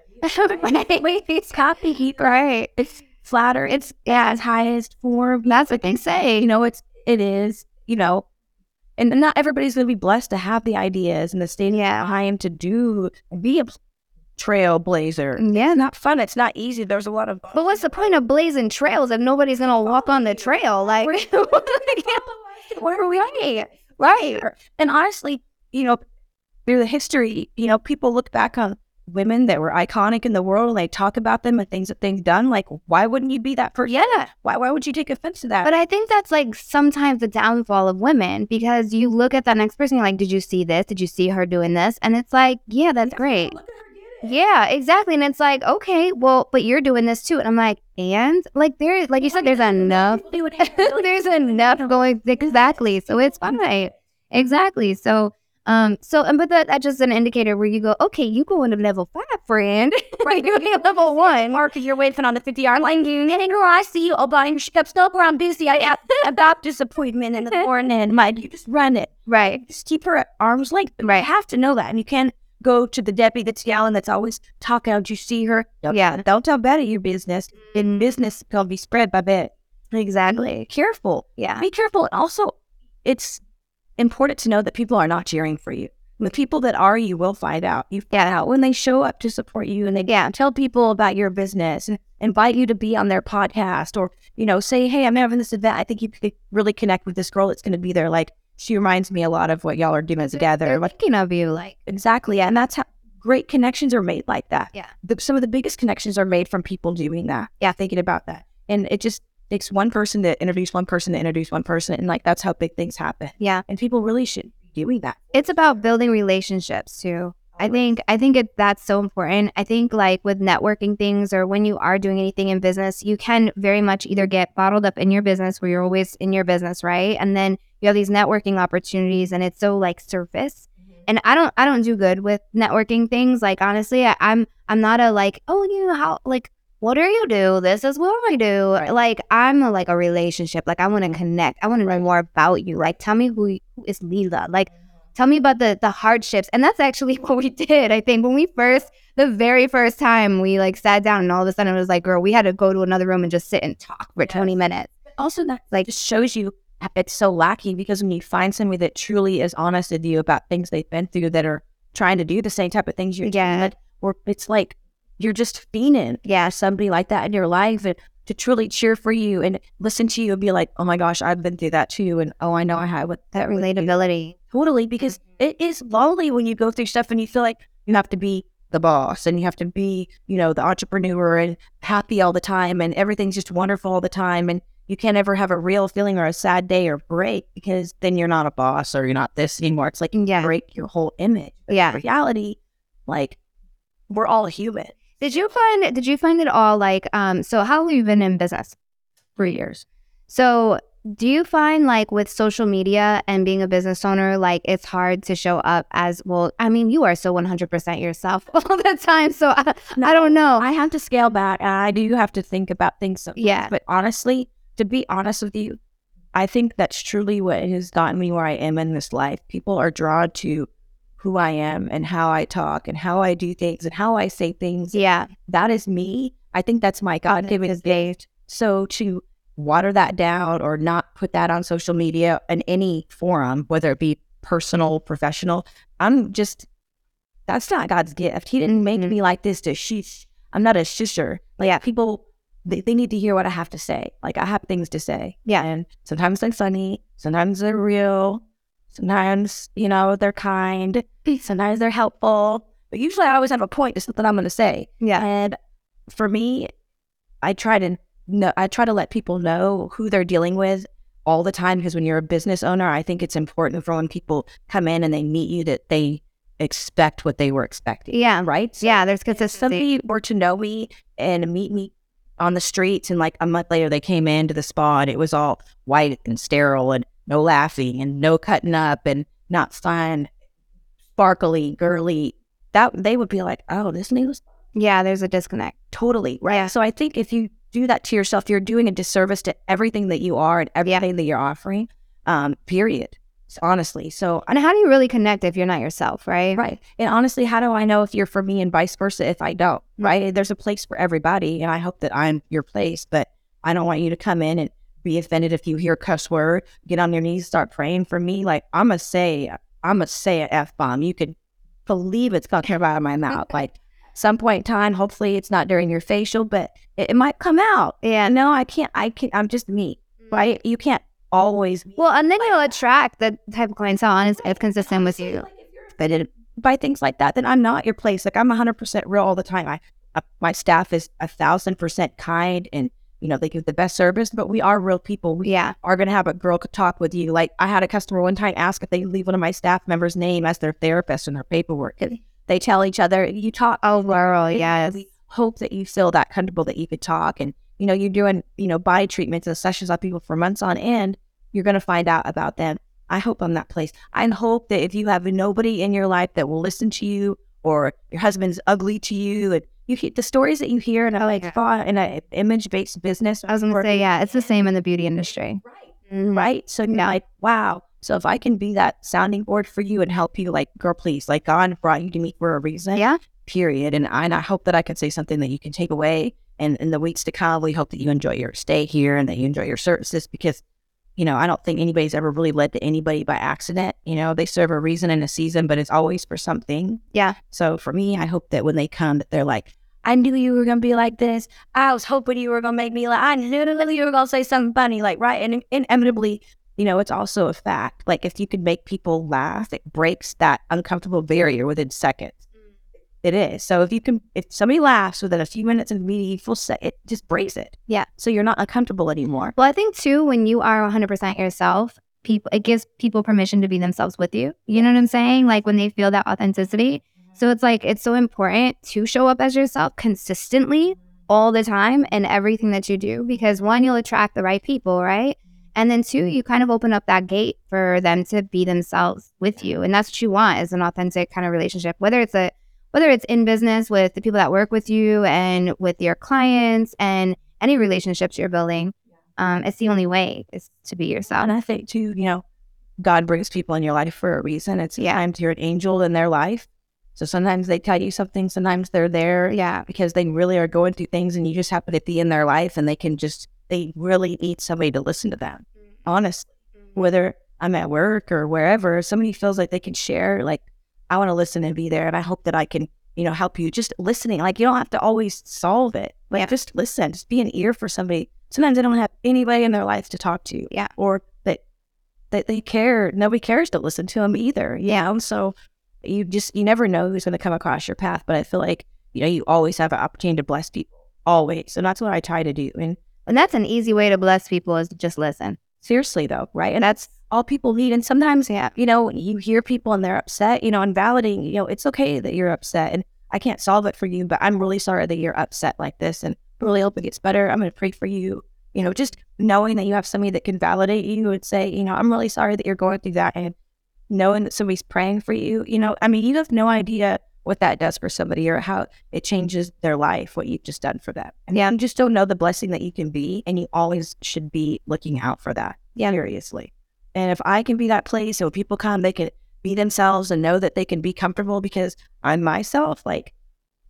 Wait, it's copy, right? It's flatter. It's yeah, its highest form. That's what they say. You know, it's it is. You know, and not everybody's going to be blessed to have the ideas and the standing yeah. time to do be a trailblazer. Mm, yeah, not fun. It's not easy. There's a lot of. But what's the point of blazing trails if nobody's gonna walk on the trail? Like, where are we at? Right. And honestly, you know, through the history, you know, people look back on women that were iconic in the world and they talk about them and things that they've done. Like, why wouldn't you be that person? Yeah. Why why would you take offense to that? But I think that's like sometimes the downfall of women because you look at that next person, you're like, Did you see this? Did you see her doing this? And it's like, Yeah, that's great. Yeah, exactly. And it's like, okay, well, but you're doing this too. And I'm like, and like there like you said, there's enough there's enough going exactly. So it's fine. Exactly. So um, so, and but that, that's just an indicator where you go, okay, you go into level five, friend. right. You're at level one. Mark, you're waiting on the 50 yard line. And girl, I see you all buying your ships up around busy. I have about disappointment appointment in the morning. My, you just run it. Right. Just keep her at arm's length. Right. You have to know that. And you can't go to the deputy that's yelling, that's always talking out. You see her. Don't, yeah. Don't tell Betty your business. In business, can be spread by Betty. Exactly. Be careful. Yeah. Be careful. And also, it's important to know that people are not cheering for you. The people that are, you will find out. You find out when they show up to support you and they yeah, tell people about your business and invite you to be on their podcast or, you know, say, hey, I'm having this event. I think you could really connect with this girl that's going to be there. Like, she reminds me a lot of what y'all are doing together. They're thinking of you, like exactly. Yeah. And that's how great connections are made like that. Yeah. The, some of the biggest connections are made from people doing that. Yeah. Thinking about that. And it just takes one person to introduce one person to introduce one person. And like, that's how big things happen. Yeah. And people really should be doing that. It's about building relationships too. I think I think it that's so important. I think like with networking things or when you are doing anything in business, you can very much either get bottled up in your business where you're always in your business, right? And then you have these networking opportunities and it's so like surface. Mm-hmm. And I don't I don't do good with networking things. Like honestly, I, I'm I'm not a like, oh you know how like what do you do? This is what I do. Like I'm a, like a relationship. Like I want to connect. I want to know more about you. Like tell me who who is Leila. Like tell me about the the hardships. And that's actually what we did. I think when we first the very first time we like sat down and all of a sudden it was like, girl, we had to go to another room and just sit and talk for yes. 20 minutes. Also that like just shows you it's so lacking because when you find somebody that truly is honest with you about things they've been through that are trying to do the same type of things you're yeah. doing, or it's like you're just fiending, yeah, somebody like that in your life and to truly cheer for you and listen to you and be like, oh my gosh, I've been through that too. And oh, I know I have with that relatability. Totally. Because mm-hmm. it is lonely when you go through stuff and you feel like you have to be the boss and you have to be, you know, the entrepreneur and happy all the time and everything's just wonderful all the time. And you can't ever have a real feeling or a sad day or break because then you're not a boss or you're not this anymore. It's like you yeah. break your whole image. But yeah. reality, like we're all human. Did you find did you find it all like um so how long have you been in business? Three years. So do you find like with social media and being a business owner, like it's hard to show up as well? I mean, you are so 100% yourself all the time. So I, I don't know. I have to scale back. and I do have to think about things. Sometimes. Yeah. But honestly, to be honest with you, I think that's truly what has gotten me where I am in this life. People are drawn to who I am and how I talk and how I do things and how I say things. yeah. That is me. I think that's my God given gift. So to water that down or not put that on social media in any forum, whether it be personal, professional, I'm just, that's not God's gift. He didn't make Mhm. me like this to shush. I'm not a shusher. Like Yeah. people, they, they need to hear what I have to say. Like I have things to say. Yeah. And sometimes they're funny. Sometimes they're real. Sometimes, you know, they're kind. Sometimes they're helpful. But usually I always have a point to something I'm going to say. Yeah. And for me, I try to know, I try to let people know who they're dealing with all the time because when you're a business owner, I think it's important for when people come in and they meet you that they expect what they were expecting. Yeah. Right? So Yeah. There's because if somebody were to know me and meet me on the streets and like a month later they came into the spa and it was all white and sterile and no laughing and no cutting up and not fun, sparkly, girly, that they would be like, oh, this news Yeah. There's a disconnect. totally right. So I think if you do that to yourself, you're doing a disservice to everything that you are and everything that you're offering. Um, period. So, honestly. So And how do you really connect if you're not yourself, right? Right. And honestly, how do I know if you're for me and vice versa if I don't? Right. There's a place for everybody. And I hope that I'm your place, but I don't want you to come in and be offended if you hear a cuss word, get on your knees, start praying for me. Like I'm gonna say, I'm gonna say an F bomb. You can believe it's gonna come out of my mouth. Like some point in time, hopefully it's not during your facial, but it, it might come out. Yeah. No, I can't, I can't, I'm just me. Right. You can't always Well, and then you'll attract the type of clientele and it's consistent with you. offended by things like that, then I'm not your place. Like I'm 100% real all the time. I, uh, my staff is a thousand percent kind and you know they give the best service, but we are real people. We Yeah. are going to have a girl could talk with you. Like I had a customer one time ask if they leave one of my staff members' name as their therapist in their paperwork. And they tell each other, you talk. Oh, girl. And Yes. We hope that you feel that comfortable that you could talk. And, you know, you're doing, you know, body treatments and sessions on people for months on end. You're going to find out about them. I hope I'm that place. I hope that if you have nobody in your life that will listen to you or your husband's ugly to you and you hear the stories that you hear in a like Yeah. thought in an image based business. I was going to say, yeah, it's the same in the beauty industry. Mhm. right? So you're like, wow. So if I can be that sounding board for you and help you, like, girl, please, like God brought you to me for a reason. Yeah. Period. And I, and I hope that I can say something that you can take away. And in the weeks to come, we hope that you enjoy your stay here and that you enjoy your services because, you know, I don't think anybody's ever really led to anybody by accident. You know, they serve a reason and a season, but it's always for something. Yeah. So for me, I hope that when they come, that they're like, I knew you were gonna be like this. I was hoping you were gonna make me like. I knew you were gonna say something funny, like right. And inevitably, you know, it's also a fact. Like if you can make people laugh, it breaks that uncomfortable barrier within seconds. Mm. It is. So if you can, if somebody laughs within a few minutes of meeting, you feel se- it just breaks it. Yeah. So you're not uncomfortable anymore. Well, I think too, when you are 100% yourself, people it gives people permission to be themselves with you. You know what I'm saying? Like when they feel that authenticity. So it's like it's so important to show up as yourself consistently all the time in everything that you do because one, you'll attract the right people, right? And then two, you kind of open up that gate for them to be themselves with you. And that's what you want is an authentic kind of relationship, whether it's a whether it's in business with the people that work with you and with your clients and any relationships you're building. Um, it's the only way is to be yourself. And I think too, you know, God brings people in your life for a reason. It's Yeah. sometimes you're an angel in their life. So sometimes they tell you something, sometimes they're there Yeah. because they really are going through things and you just happen to be in their life and they can just they really need somebody to listen to them. Mm-hmm. Honestly. Mm-hmm. Whether I'm at work or wherever, somebody feels like they can share, like I want to listen and be there. And I hope that I can, you know, help you just listening. Like you don't have to always solve it. Like Yeah. just listen, just be an ear for somebody. Sometimes they don't have anybody in their life to talk to. Yeah. Or that that they care. Nobody cares to listen to them either. You Yeah. know? So you just you never know who's going to come across your path. But I feel like you know you always have an opportunity to bless people always, and that's what I try to do. And And that's an easy way to bless people is just listen. seriously though, right? And that's all people need. And sometimes, yeah, you know, you hear people and they're upset, you know, and validating, you know, it's okay that you're upset. And I can't solve it for you, but I'm really sorry that you're upset like this and really hope it gets better. I'm going to pray for you. You know, just knowing that you have somebody that can validate you and say, you know, I'm really sorry that you're going through that and knowing that somebody's praying for you, you know, I mean, you have no idea what that does for somebody or how it changes their life, what you've just done for them. And yeah, you just don't know the blessing that you can be. And you always should be looking out for that. Yeah. Seriously. And if I can be that place, so people come, they can be themselves and know that they can be comfortable because I'm myself. Like,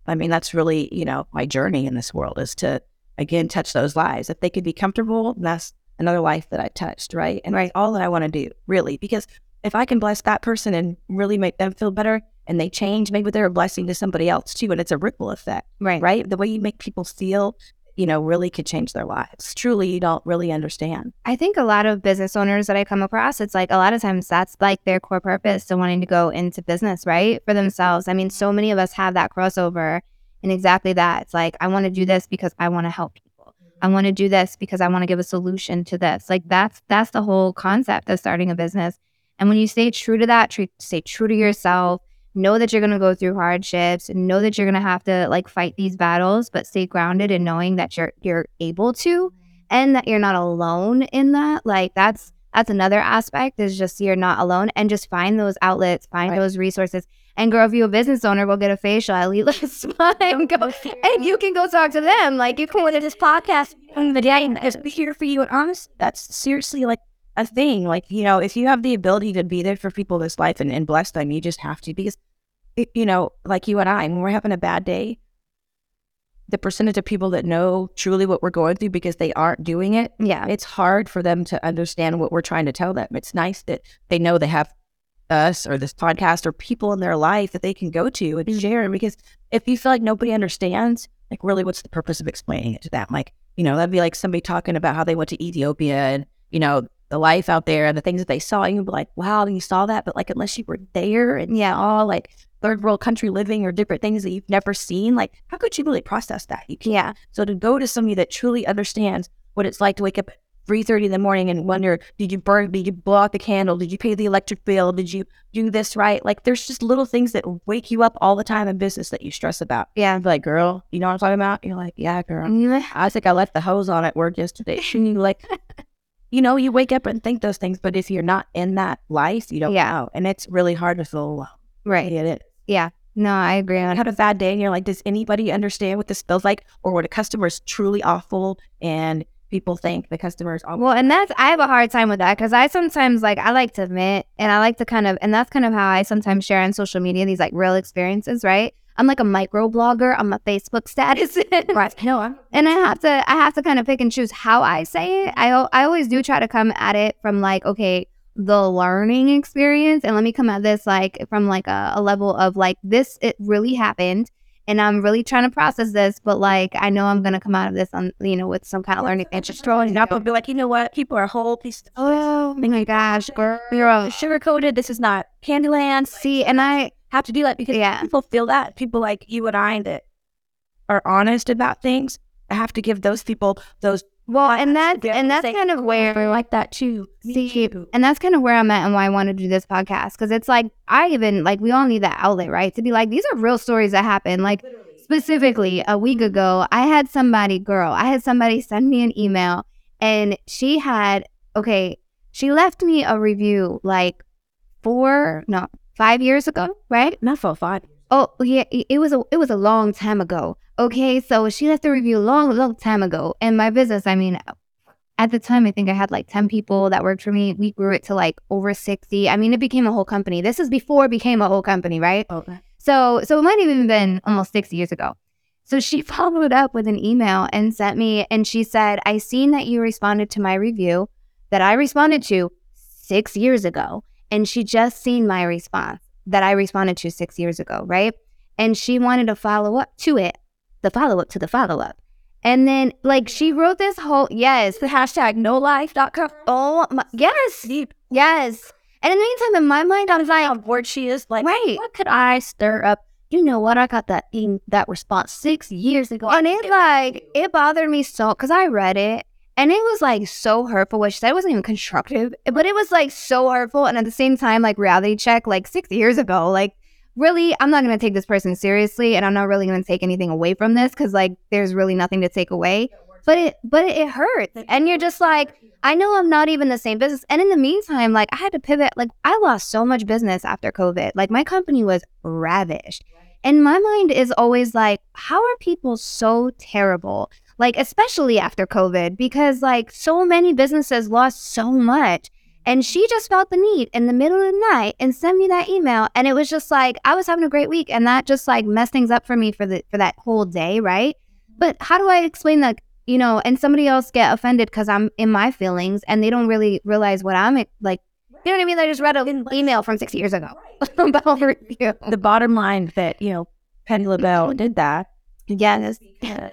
I mean, that's really, you know, my journey in this world is to, again, touch those lives. If they could be comfortable, that's another life that I touched, right? And right, all that I want to do, really, because if I can bless that person and really make them feel better and they change, maybe they're a blessing to somebody else too. And it's a ripple effect, right? Right. The way you make people feel you know, really could change their lives. Truly, you don't really understand. I think a lot of business owners that I come across, it's like a lot of times that's like their core purpose to wanting to go into business, right? For themselves. I mean, so mm-hmm. many of us have that crossover and exactly that. It's like, I want to do this because I want to help people. I mm-hmm. want to do this because I want to give a solution to this. Like that's that's the whole concept of starting a business. And when you stay true to that, stay true to yourself, know that you're going to go through hardships know that you're going to have to like fight these battles but stay grounded in knowing that you're you're able to and that you're not alone in that like that's that's another aspect is just you're not alone and just find those outlets find right. those resources and girl if you're a business owner we'll get a facial at least and go and you can go talk to them like you can go to this podcast and the day is here for you. And honest that's seriously like a thing. Like, you know, if you have the ability to be there for people this life and, and bless them, you just have to because, you know, like you and I, when we're having a bad day, the percentage of people that know truly what we're going through because they aren't doing it, yeah, it's hard for them to understand what we're trying to tell them. It's nice that they know they have us or this podcast or people in their life that they can go to and mm-hmm. share. Because if you feel like nobody understands, like really, what's the purpose of explaining it to them? Like, you know, that'd be like somebody talking about how they went to Ethiopia and you know the life out there and the things that they saw, you'd be like, wow, you saw that. But like, unless you were there and yeah, all like third world country living or different things that you've never seen, like, how could you really process that? You can't. Yeah. So to go to somebody that truly understands what it's like to wake up at 3.30 in the morning and wonder, did you burn, did you blow out the candle? Did you pay the electric bill? Did you do this right? Like, there's just little things that wake you up all the time in business that you stress about. Yeah. like, girl, you know what I'm talking about? You're like, yeah, girl. Mm-hmm. I think I left the hose on at work yesterday. like, you know, you wake up and think those things, but if you're not in that life, you don't yeah. know. And it's really hard to feel alone. Right. It is. Yeah. No, I agree. I had a bad day and you're like, does anybody understand what this feels like? Or what a customer is truly awful and people think the customer is awful? Well, and that's, I have a hard time with that because I sometimes like, I like to admit and I like to kind of, and that's kind of how I sometimes share on social media these like real experiences, right? I'm like a micro blogger. I'm a Facebook status. right. No, I'm- and I have to I have to kind of pick and choose how I say it. I I always do try to come at it from like okay the learning experience and let me come at this like from like a, a level of like this it really happened and I'm really trying to process this, but like I know I'm gonna come out of this on you know with some kind of learning and just throwing it up and be like, you know what, people are whole piece. Of- oh my gosh, girl, you're sugar coated. This is not Candyland. See, and I have to do that because yeah. people feel that. People like you and I that are honest about things. I have to give those people those well, and that's and that's kind of oh, where I like that too. See, and that's kind of where I'm at and why I want to do this podcast because it's like I even like we all need that outlet, right? To be like these are real stories that happen. Like Literally. specifically a week ago, I had somebody, girl, I had somebody send me an email, and she had okay, she left me a review like four, no, five years ago, right? Not for five. Oh yeah, it was a it was a long time ago. Okay, so she left the review a long, long time ago. And my business, I mean, at the time, I think I had like ten people that worked for me. We grew it to like over sixty. I mean, it became a whole company. This is before it became a whole company, right? Oh, okay. So so it might have even been almost six years ago. So she followed up with an email and sent me, and she said, "I seen that you responded to my review that I responded to six years ago." And she just seen my response that I responded to six years ago, right? And she wanted to follow up to it, the follow up to the follow up. And then, like, she wrote this whole, yes, the hashtag no life.com. Oh, my, yes, yes. And in the meantime, in my mind, I was like, how bored she is. Like, right. what could I stir up? You know what? I got that in, that response six years ago. And it, like, it bothered me so, because I read it and it was like so hurtful. What she said wasn't even constructive, but it was like so hurtful. And at the same time, like reality check, like six years ago, like really, I'm not going to take this person seriously and I'm not really going to take anything away from this because, like, there's really nothing to take away. But it, but it, hurts. And you're just like, I know I'm not even the same business. And in the meantime, like, I had to pivot. Like, I lost so much business after COVID. Like, my company was ravished. And my mind is always like, how are people so terrible? Like, especially after COVID, because like so many businesses lost so much. And she just felt the need in the middle of the night and sent me that email. And it was just like, I was having a great week. And that just like messed things up for me for the for that whole day, right? But how do I explain that, you know, and somebody else get offended because I'm in my feelings and they don't really realize what I'm like, you know what I mean? I just read an email from six years ago about review. The bottom line that, you know, Patty LaBelle did that. Yes,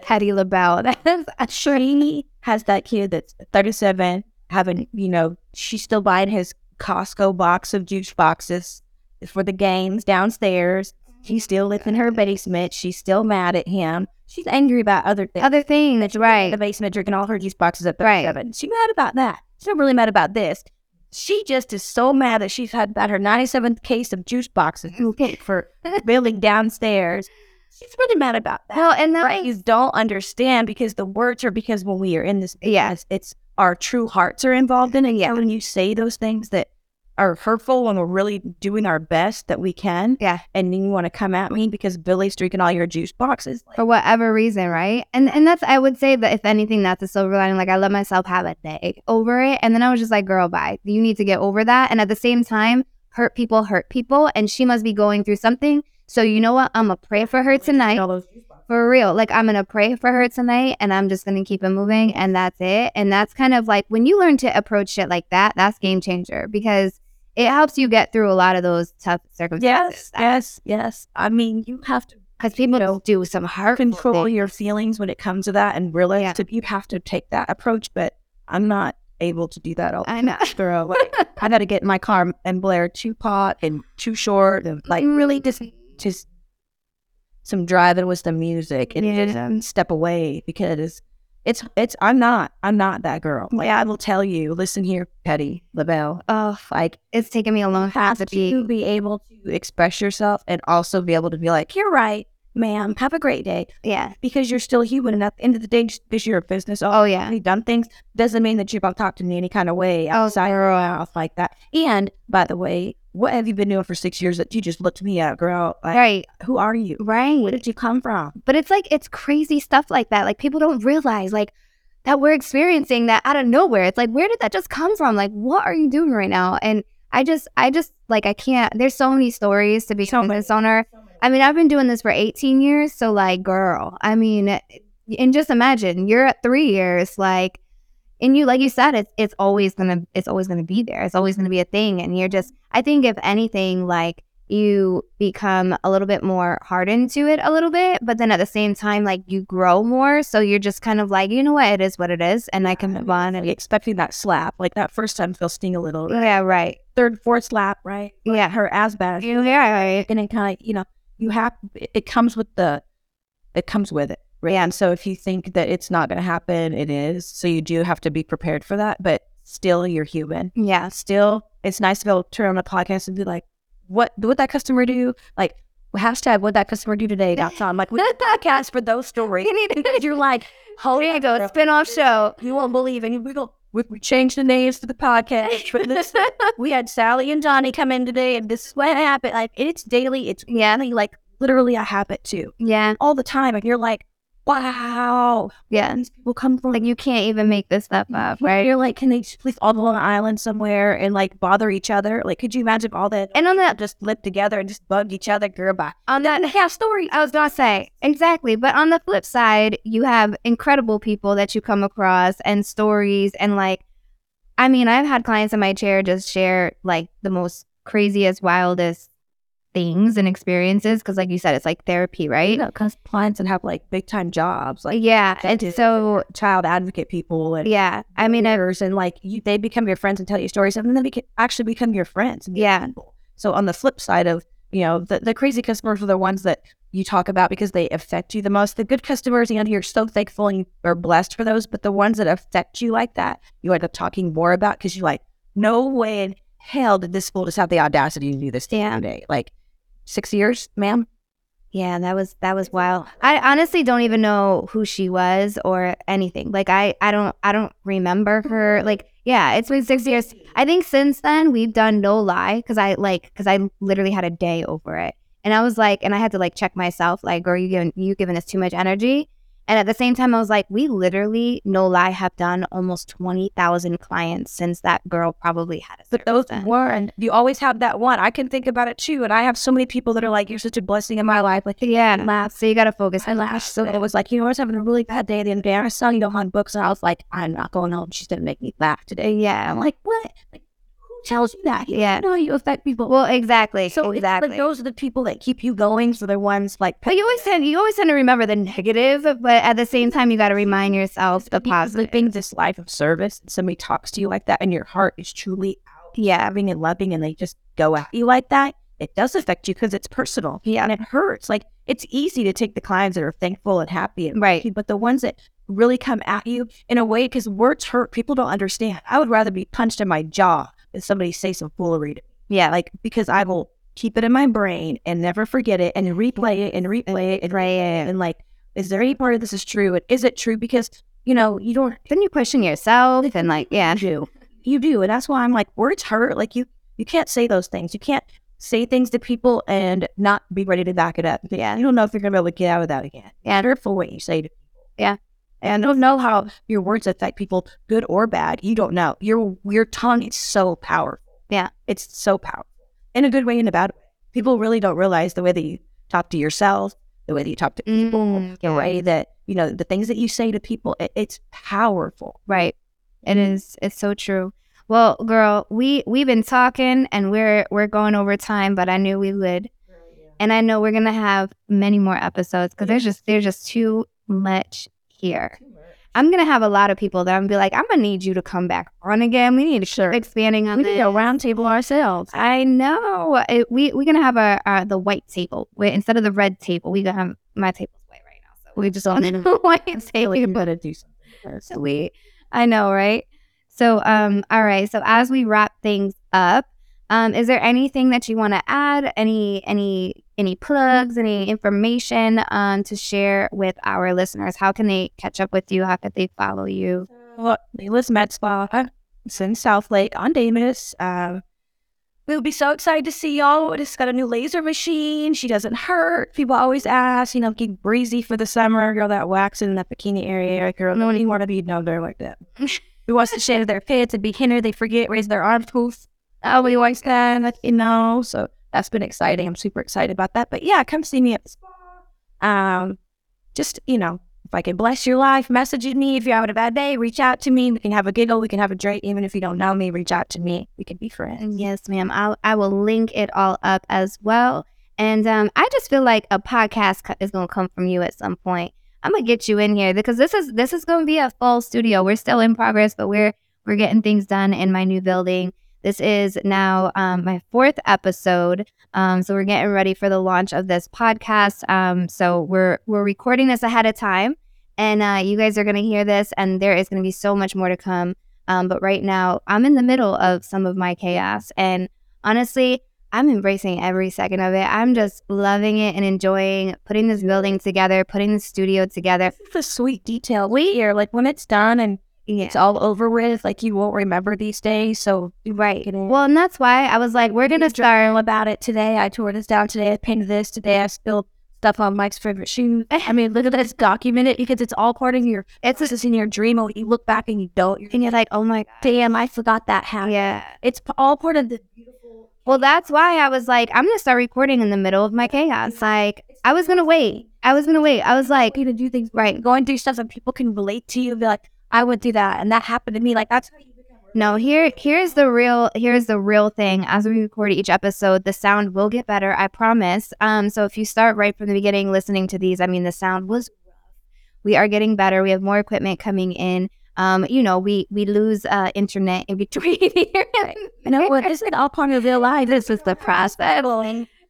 Patty LaBelle. That's uh, she has that kid that's 37, having, you know, she's still buying his Costco box of juice boxes for the games downstairs. Mm-hmm. He still lives in her basement. She's still mad at him. She's angry about other things. Other things, that's right. In the basement drinking all her juice boxes at 37. Right. She's mad about that. She's not really mad about this. She just is so mad that she's had about her 97th case of juice boxes for building downstairs. She's really mad about that. Well, and that right? you don't understand because the words are because when we are in this, yes, it's our true hearts are involved in it. Yeah. when you say those things that are hurtful when we're really doing our best that we can. Yeah. And then you want to come at me because Billy's drinking all your juice boxes. For whatever reason, right? And and that's I would say that if anything, that's a silver lining. Like I let myself have a day over it. And then I was just like, girl, bye. You need to get over that. And at the same time, hurt people hurt people. And she must be going through something. So you know what? I'm gonna pray for her tonight. For real. Like I'm gonna pray for her tonight and I'm just gonna keep it moving and that's it. And that's kind of like when you learn to approach shit like that, that's game changer because it helps you get through a lot of those tough circumstances. Yes, yes, yes. I mean, you have to because people you know, do some hard control things. your feelings when it comes to that, and realize yeah. that you have to take that approach. But I'm not able to do that all. I know. Throw like, I got to get in my car and blare 2Pac and Too Short, and like mm. really just just some driving with the music and yeah. just step away because it's it's I'm not I'm not that girl. Like I will tell you, listen here, Petty LaBelle. Oh, like it's taken me a long time to be, be able to express yourself and also be able to be like, you're right, ma'am. Have a great day. Yeah, because you're still human, and at the end of the day, just because you're a business, oh, yeah, you've done things doesn't mean that you're going to talk to me any kind of way oh, outside oh, or off like that. And by the way, what have you been doing for six years that you just looked me up, girl? Like, right. Who are you? Right. Where did you come from? But it's like, it's crazy stuff like that. Like, people don't realize, like, that we're experiencing that out of nowhere. It's like, where did that just come from? Like, what are you doing right now? And I just, I just, like, I can't, there's so many stories to be so business owner. I mean, I've been doing this for 18 years. So, like, girl, I mean, and just imagine you're at three years, like, and you like you said it's it's always gonna it's always gonna be there. It's always gonna be a thing. And you're just i think if anything like you become a little bit more hardened to it a little bit but then at the same time like you grow more. So you're just kind of like you know what? It is what it is and i can move on. And expecting that slap like that first time feel sting a little. Yeah right. Third fourth slap right? Yeah. her as bad yeah right. And it kind of you know you have it comes with the it comes with it and so if you think that it's not going to happen, it is. So you do have to be prepared for that. But still, you're human. Yeah. Still, it's nice to be able to turn on a podcast and be like, what would that customer do? Like, hashtag what that customer do today. That's on like we podcast for those stories. because you're like, holy you go, spin off show. You won't believe it. We go, we, we changed the names to the podcast. But this, we had Sally and Johnny come in today, and this is what happened. Like it's daily. It's yeah, like literally, I have it too. Yeah, all the time. And you're like, wow. Yeah. These people come from like you can't even make this stuff up, right? You're like, can they just please all go on an island somewhere and like bother each other? Like, could you imagine all that? And on that, just live together and just bug each other, girl. Bye. On that, yeah, story. I was gonna say exactly, but on the flip side, you have incredible people that you come across and stories and like, I mean, I've had clients in my chair just share like the most craziest, wildest things and experiences because like you said it's like therapy right because clients and have like big time jobs like yeah and so child advocate people and yeah i mean and like you, they become your friends and tell you stories and then they actually become your friends yeah people. so on the flip side of you know the, the crazy customers are the ones that you talk about because they affect you the most the good customers and you're so thankful and you are blessed for those but the ones that affect you like that you end up talking more about because you're like no way in hell did this fool just have the audacity to do this yeah. today like six years, ma'am. Yeah, that was that was wild. I honestly don't even know who she was or anything. Like I I don't I don't remember her. Like yeah, it's been 6 years. I think since then we've done no lie cuz I like cuz I literally had a day over it. And I was like and I had to like check myself like girl you giving you giving us too much energy. And at the same time, I was like, we literally, no lie, have done almost 20,000 clients since that girl probably had a But those weren't. You always have that one. I can think about it too. And I have so many people that are like, you're such a blessing in my life. Like, Yeah. laugh. So you got to focus. I laughed. So it was like, you know, I was having a really bad day the. I saw you on books and I was like, I'm not going home. She's going to make me laugh today. Yeah. I'm like, what? Like, tells you that? You Yeah. know, you affect people. Well, exactly. so it's exactly. like those are the people that keep you going. So the ones like, but you always tend you always tend to remember the negative, but at the same time, you got to remind yourself the positive. living this life of service. And somebody talks to you like that and your heart is truly out Yeah. loving and loving and they just go at you like that, it does affect you because it's personal. Yeah. And it hurts. Like it's easy to take the clients that are thankful and happy and Right. but the ones that really come at you in a way because words hurt, people don't understand. I would rather be punched in my jaw somebody say some foolery to me. Yeah. Like because I will keep it in my brain and never forget it and replay it and replay it and replay it and like, is there any part of this is true? And is it true? Because you know, you don't then you question yourself and like, yeah. you do. You do. And that's why I'm like, words hurt. Like you you can't say those things. You can't say things to people and not be ready to back it up. Yeah. You don't know if you're gonna be able to get out of that again. Yeah. Careful what you say to people. Yeah. And don't know how your words affect people, good or bad. You don't know. Your your tongue is so powerful. Yeah. It's so powerful. In a good way and a bad way. People really don't realize the way that you talk to yourself, the way that you talk to people, Mm, the way that, you know, the things that you say to people, it, it's powerful. Right. It is. It's so true. Well, girl, we we've been talking and we're we're going over time, but I knew we would. And I know we're gonna have many more episodes because there's just there's just too much here. I'm gonna have a lot of people that I'm gonna be like, I'm gonna need you to come back on again. We need to Sure. expanding on We this. need a round table ourselves. I know. It, we we're gonna have a uh, the white table Wait, instead of the red table. We gonna have my table's white right now, so we just on the white table. you better do something. So we, I know, right? So, um, all right. So as we wrap things up, um, is there anything that you want to add? Any, any, any plugs? Any information, um, to share with our listeners? How can they catch up with you? How could they follow you? Well, Leila's Med Spa. It's in South Lake on Davis. Um, we'll be so excited to see y'all. We just got a new laser machine. She doesn't hurt. People always ask, you know, keep breezy for the summer. Girl, that wax in that bikini area. Girl, no one want to be down there like that. Who wants to shave their pits and be hindered? They forget, raise their arms. Poof. Nobody wants that, like, you know. So that's been exciting. I'm super excited about that. But yeah, come see me at the spa. Um, just, you know, if I can bless your life, message me. If you're having a bad day, reach out to me. We can have a giggle. We can have a drink. Even if you don't know me, reach out to me. We can be friends. Yes, ma'am. I'll, I will link it all up as well. And um, I just feel like a podcast is going to come from you at some point. I'm gonna get you in here because this is this is going to be a full studio. We're still in progress, but we're we're getting things done in my new building. This is now um, my fourth episode, um, so we're getting ready for the launch of this podcast. Um, so we're we're recording this ahead of time, and uh, you guys are going to hear this, and there is going to be so much more to come. Um, but right now, I'm in the middle of some of my chaos, and honestly, I'm embracing every second of it. I'm just loving it and enjoying putting this building together, putting the studio together. The sweet detail we here, like when it's done and Yeah. it's all over with, like you won't remember these days. So Right. Well, and that's why I was like, we're gonna start. journal about it today. I tore this down today. I painted this today. I spilled stuff on Mike's favorite shoe. I mean, look at this, document it because it's all part of your. It's just in your dream. Or you look back and you don't. You're And you're like, oh my god. damn, I forgot that happened. Yeah. It's all part of the beautiful. Well, that's why I was like, I'm gonna start recording in the middle of my chaos. Like, I was gonna wait. I was gonna wait. I was like, You to do things right, going through stuff that people can relate to you. Be like, I would do that, and that happened to me. Like that's how you become. No, here here's the real here's the real thing. As we record each episode, the sound will get better, I promise. Um so if you start right from the beginning listening to these, I mean the sound was. We are getting better. We have more equipment coming in. Um, you know, we we lose uh internet in between here. You know what? This is all part of real life. this is the process.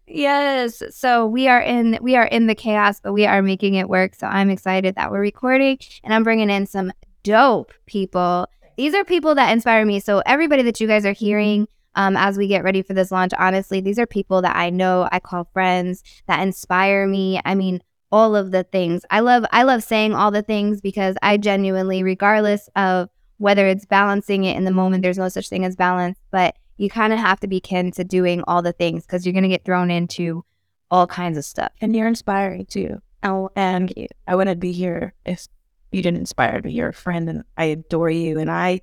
Yes. So we are in we are in the chaos, but we are making it work. So I'm excited that we're recording and I'm bringing in some dope people. These are people that inspire me. So everybody that you guys are hearing um, as we get ready for this launch. Honestly, these are people that I know, I call friends that inspire me. I mean, all of the things. I love I love saying all the things because I genuinely, regardless of whether it's balancing it in the moment, there's no such thing as balance, but you kind of have to be kin to doing all the things because you're gonna get thrown into all kinds of stuff. And you're inspiring too. Oh, and I wouldn't be here if you didn't inspire me. You're a friend and I adore you. And I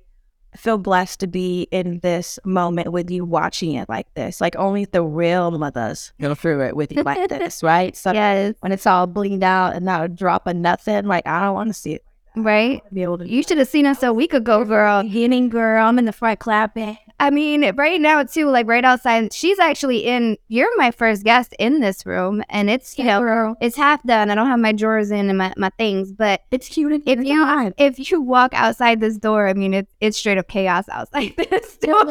feel blessed to be in this moment with you watching it like this. Like only the real mothers go through it with you like this, right? So yes. when it's all bleed out and not a drop of nothing, like I don't want to see it. Right? Be able to You should have seen us a week ago, girl. beginning, girl. I'm in the front clapping. I mean, right now too, like right outside. She's actually in. You're my first guest in this room, and it's you know girl. it's half done. I don't have my drawers in and my, my things, but It's cute. and if you if you walk outside this door, I mean it's it's straight up chaos outside this door.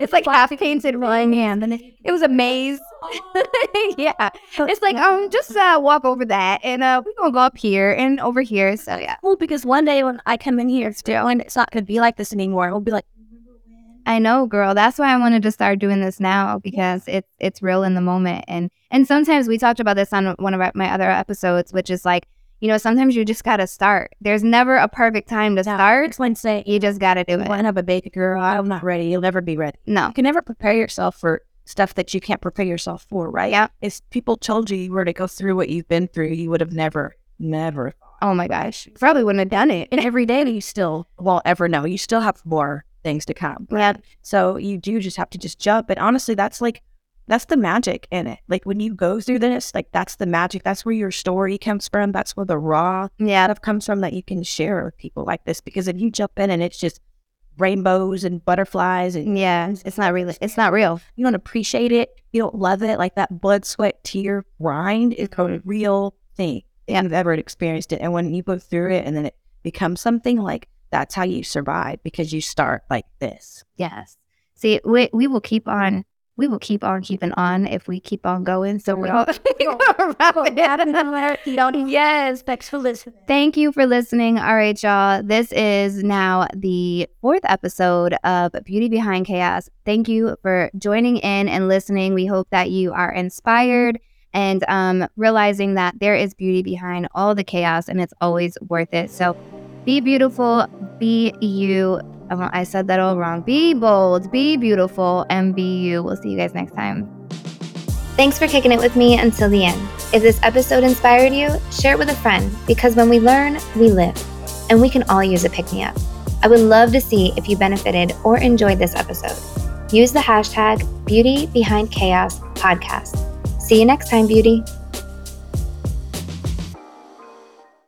it's like half painted one hand, and it, it was a maze. yeah, it's like um just uh, walk over that, and uh we're gonna go up here and over here. So yeah, Well, because one day when I come in here still, and it's not going to be like this anymore. It'll be like, I know, girl. That's why I wanted to start doing this now because it's it's real in the moment, and and sometimes we talked about this on one of our, my other episodes, which is like you know sometimes you just gotta start. There's never a perfect time to start. it's when say, You just gotta do it. to have a baby girl. I'm not ready. You'll never be ready. No, You can never prepare yourself for stuff that you can't prepare yourself for, right? Yeah. If people told you you were to go through what you've been through, you would have never, never. oh my gosh, probably wouldn't have done it. And every day you still won't ever know. You still have more things to come. Yeah, So you do just have to just jump. And honestly, that's like, that's the magic in it. Like when you go through this, like that's the magic. That's where your story comes from. That's where the raw yeah, stuff comes from that you can share with people like this. Because if you jump in and it's just rainbows and butterflies and yeah. It's not real. It's not real. you don't appreciate it, you don't love it, like that blood, sweat, tear grind is mm-hmm. a real thing. and I've ever experienced it. And when you go through it and then it becomes something like that's how you survive because you start like this. Yes. See, we we will keep on. We will keep on keeping on if we keep on going. So we're all Yes. Thanks for listening. Thank you for listening. All right, y'all. This is now the fourth episode of Beauty Behind Chaos. Thank you for joining in and listening. We hope that you are inspired and um, realizing that there is beauty behind all the chaos and it's always worth it. So be beautiful, be you. I said that all wrong. Be bold, be beautiful, and be you. We'll see you guys next time. Thanks for kicking it with me until the end. If this episode inspired you, share it with a friend because when we learn, we live, and we can all use a pick me up. I would love to see if you benefited or enjoyed this episode. Use the hashtag Beauty Behind Chaos podcast. See you next time, beauty.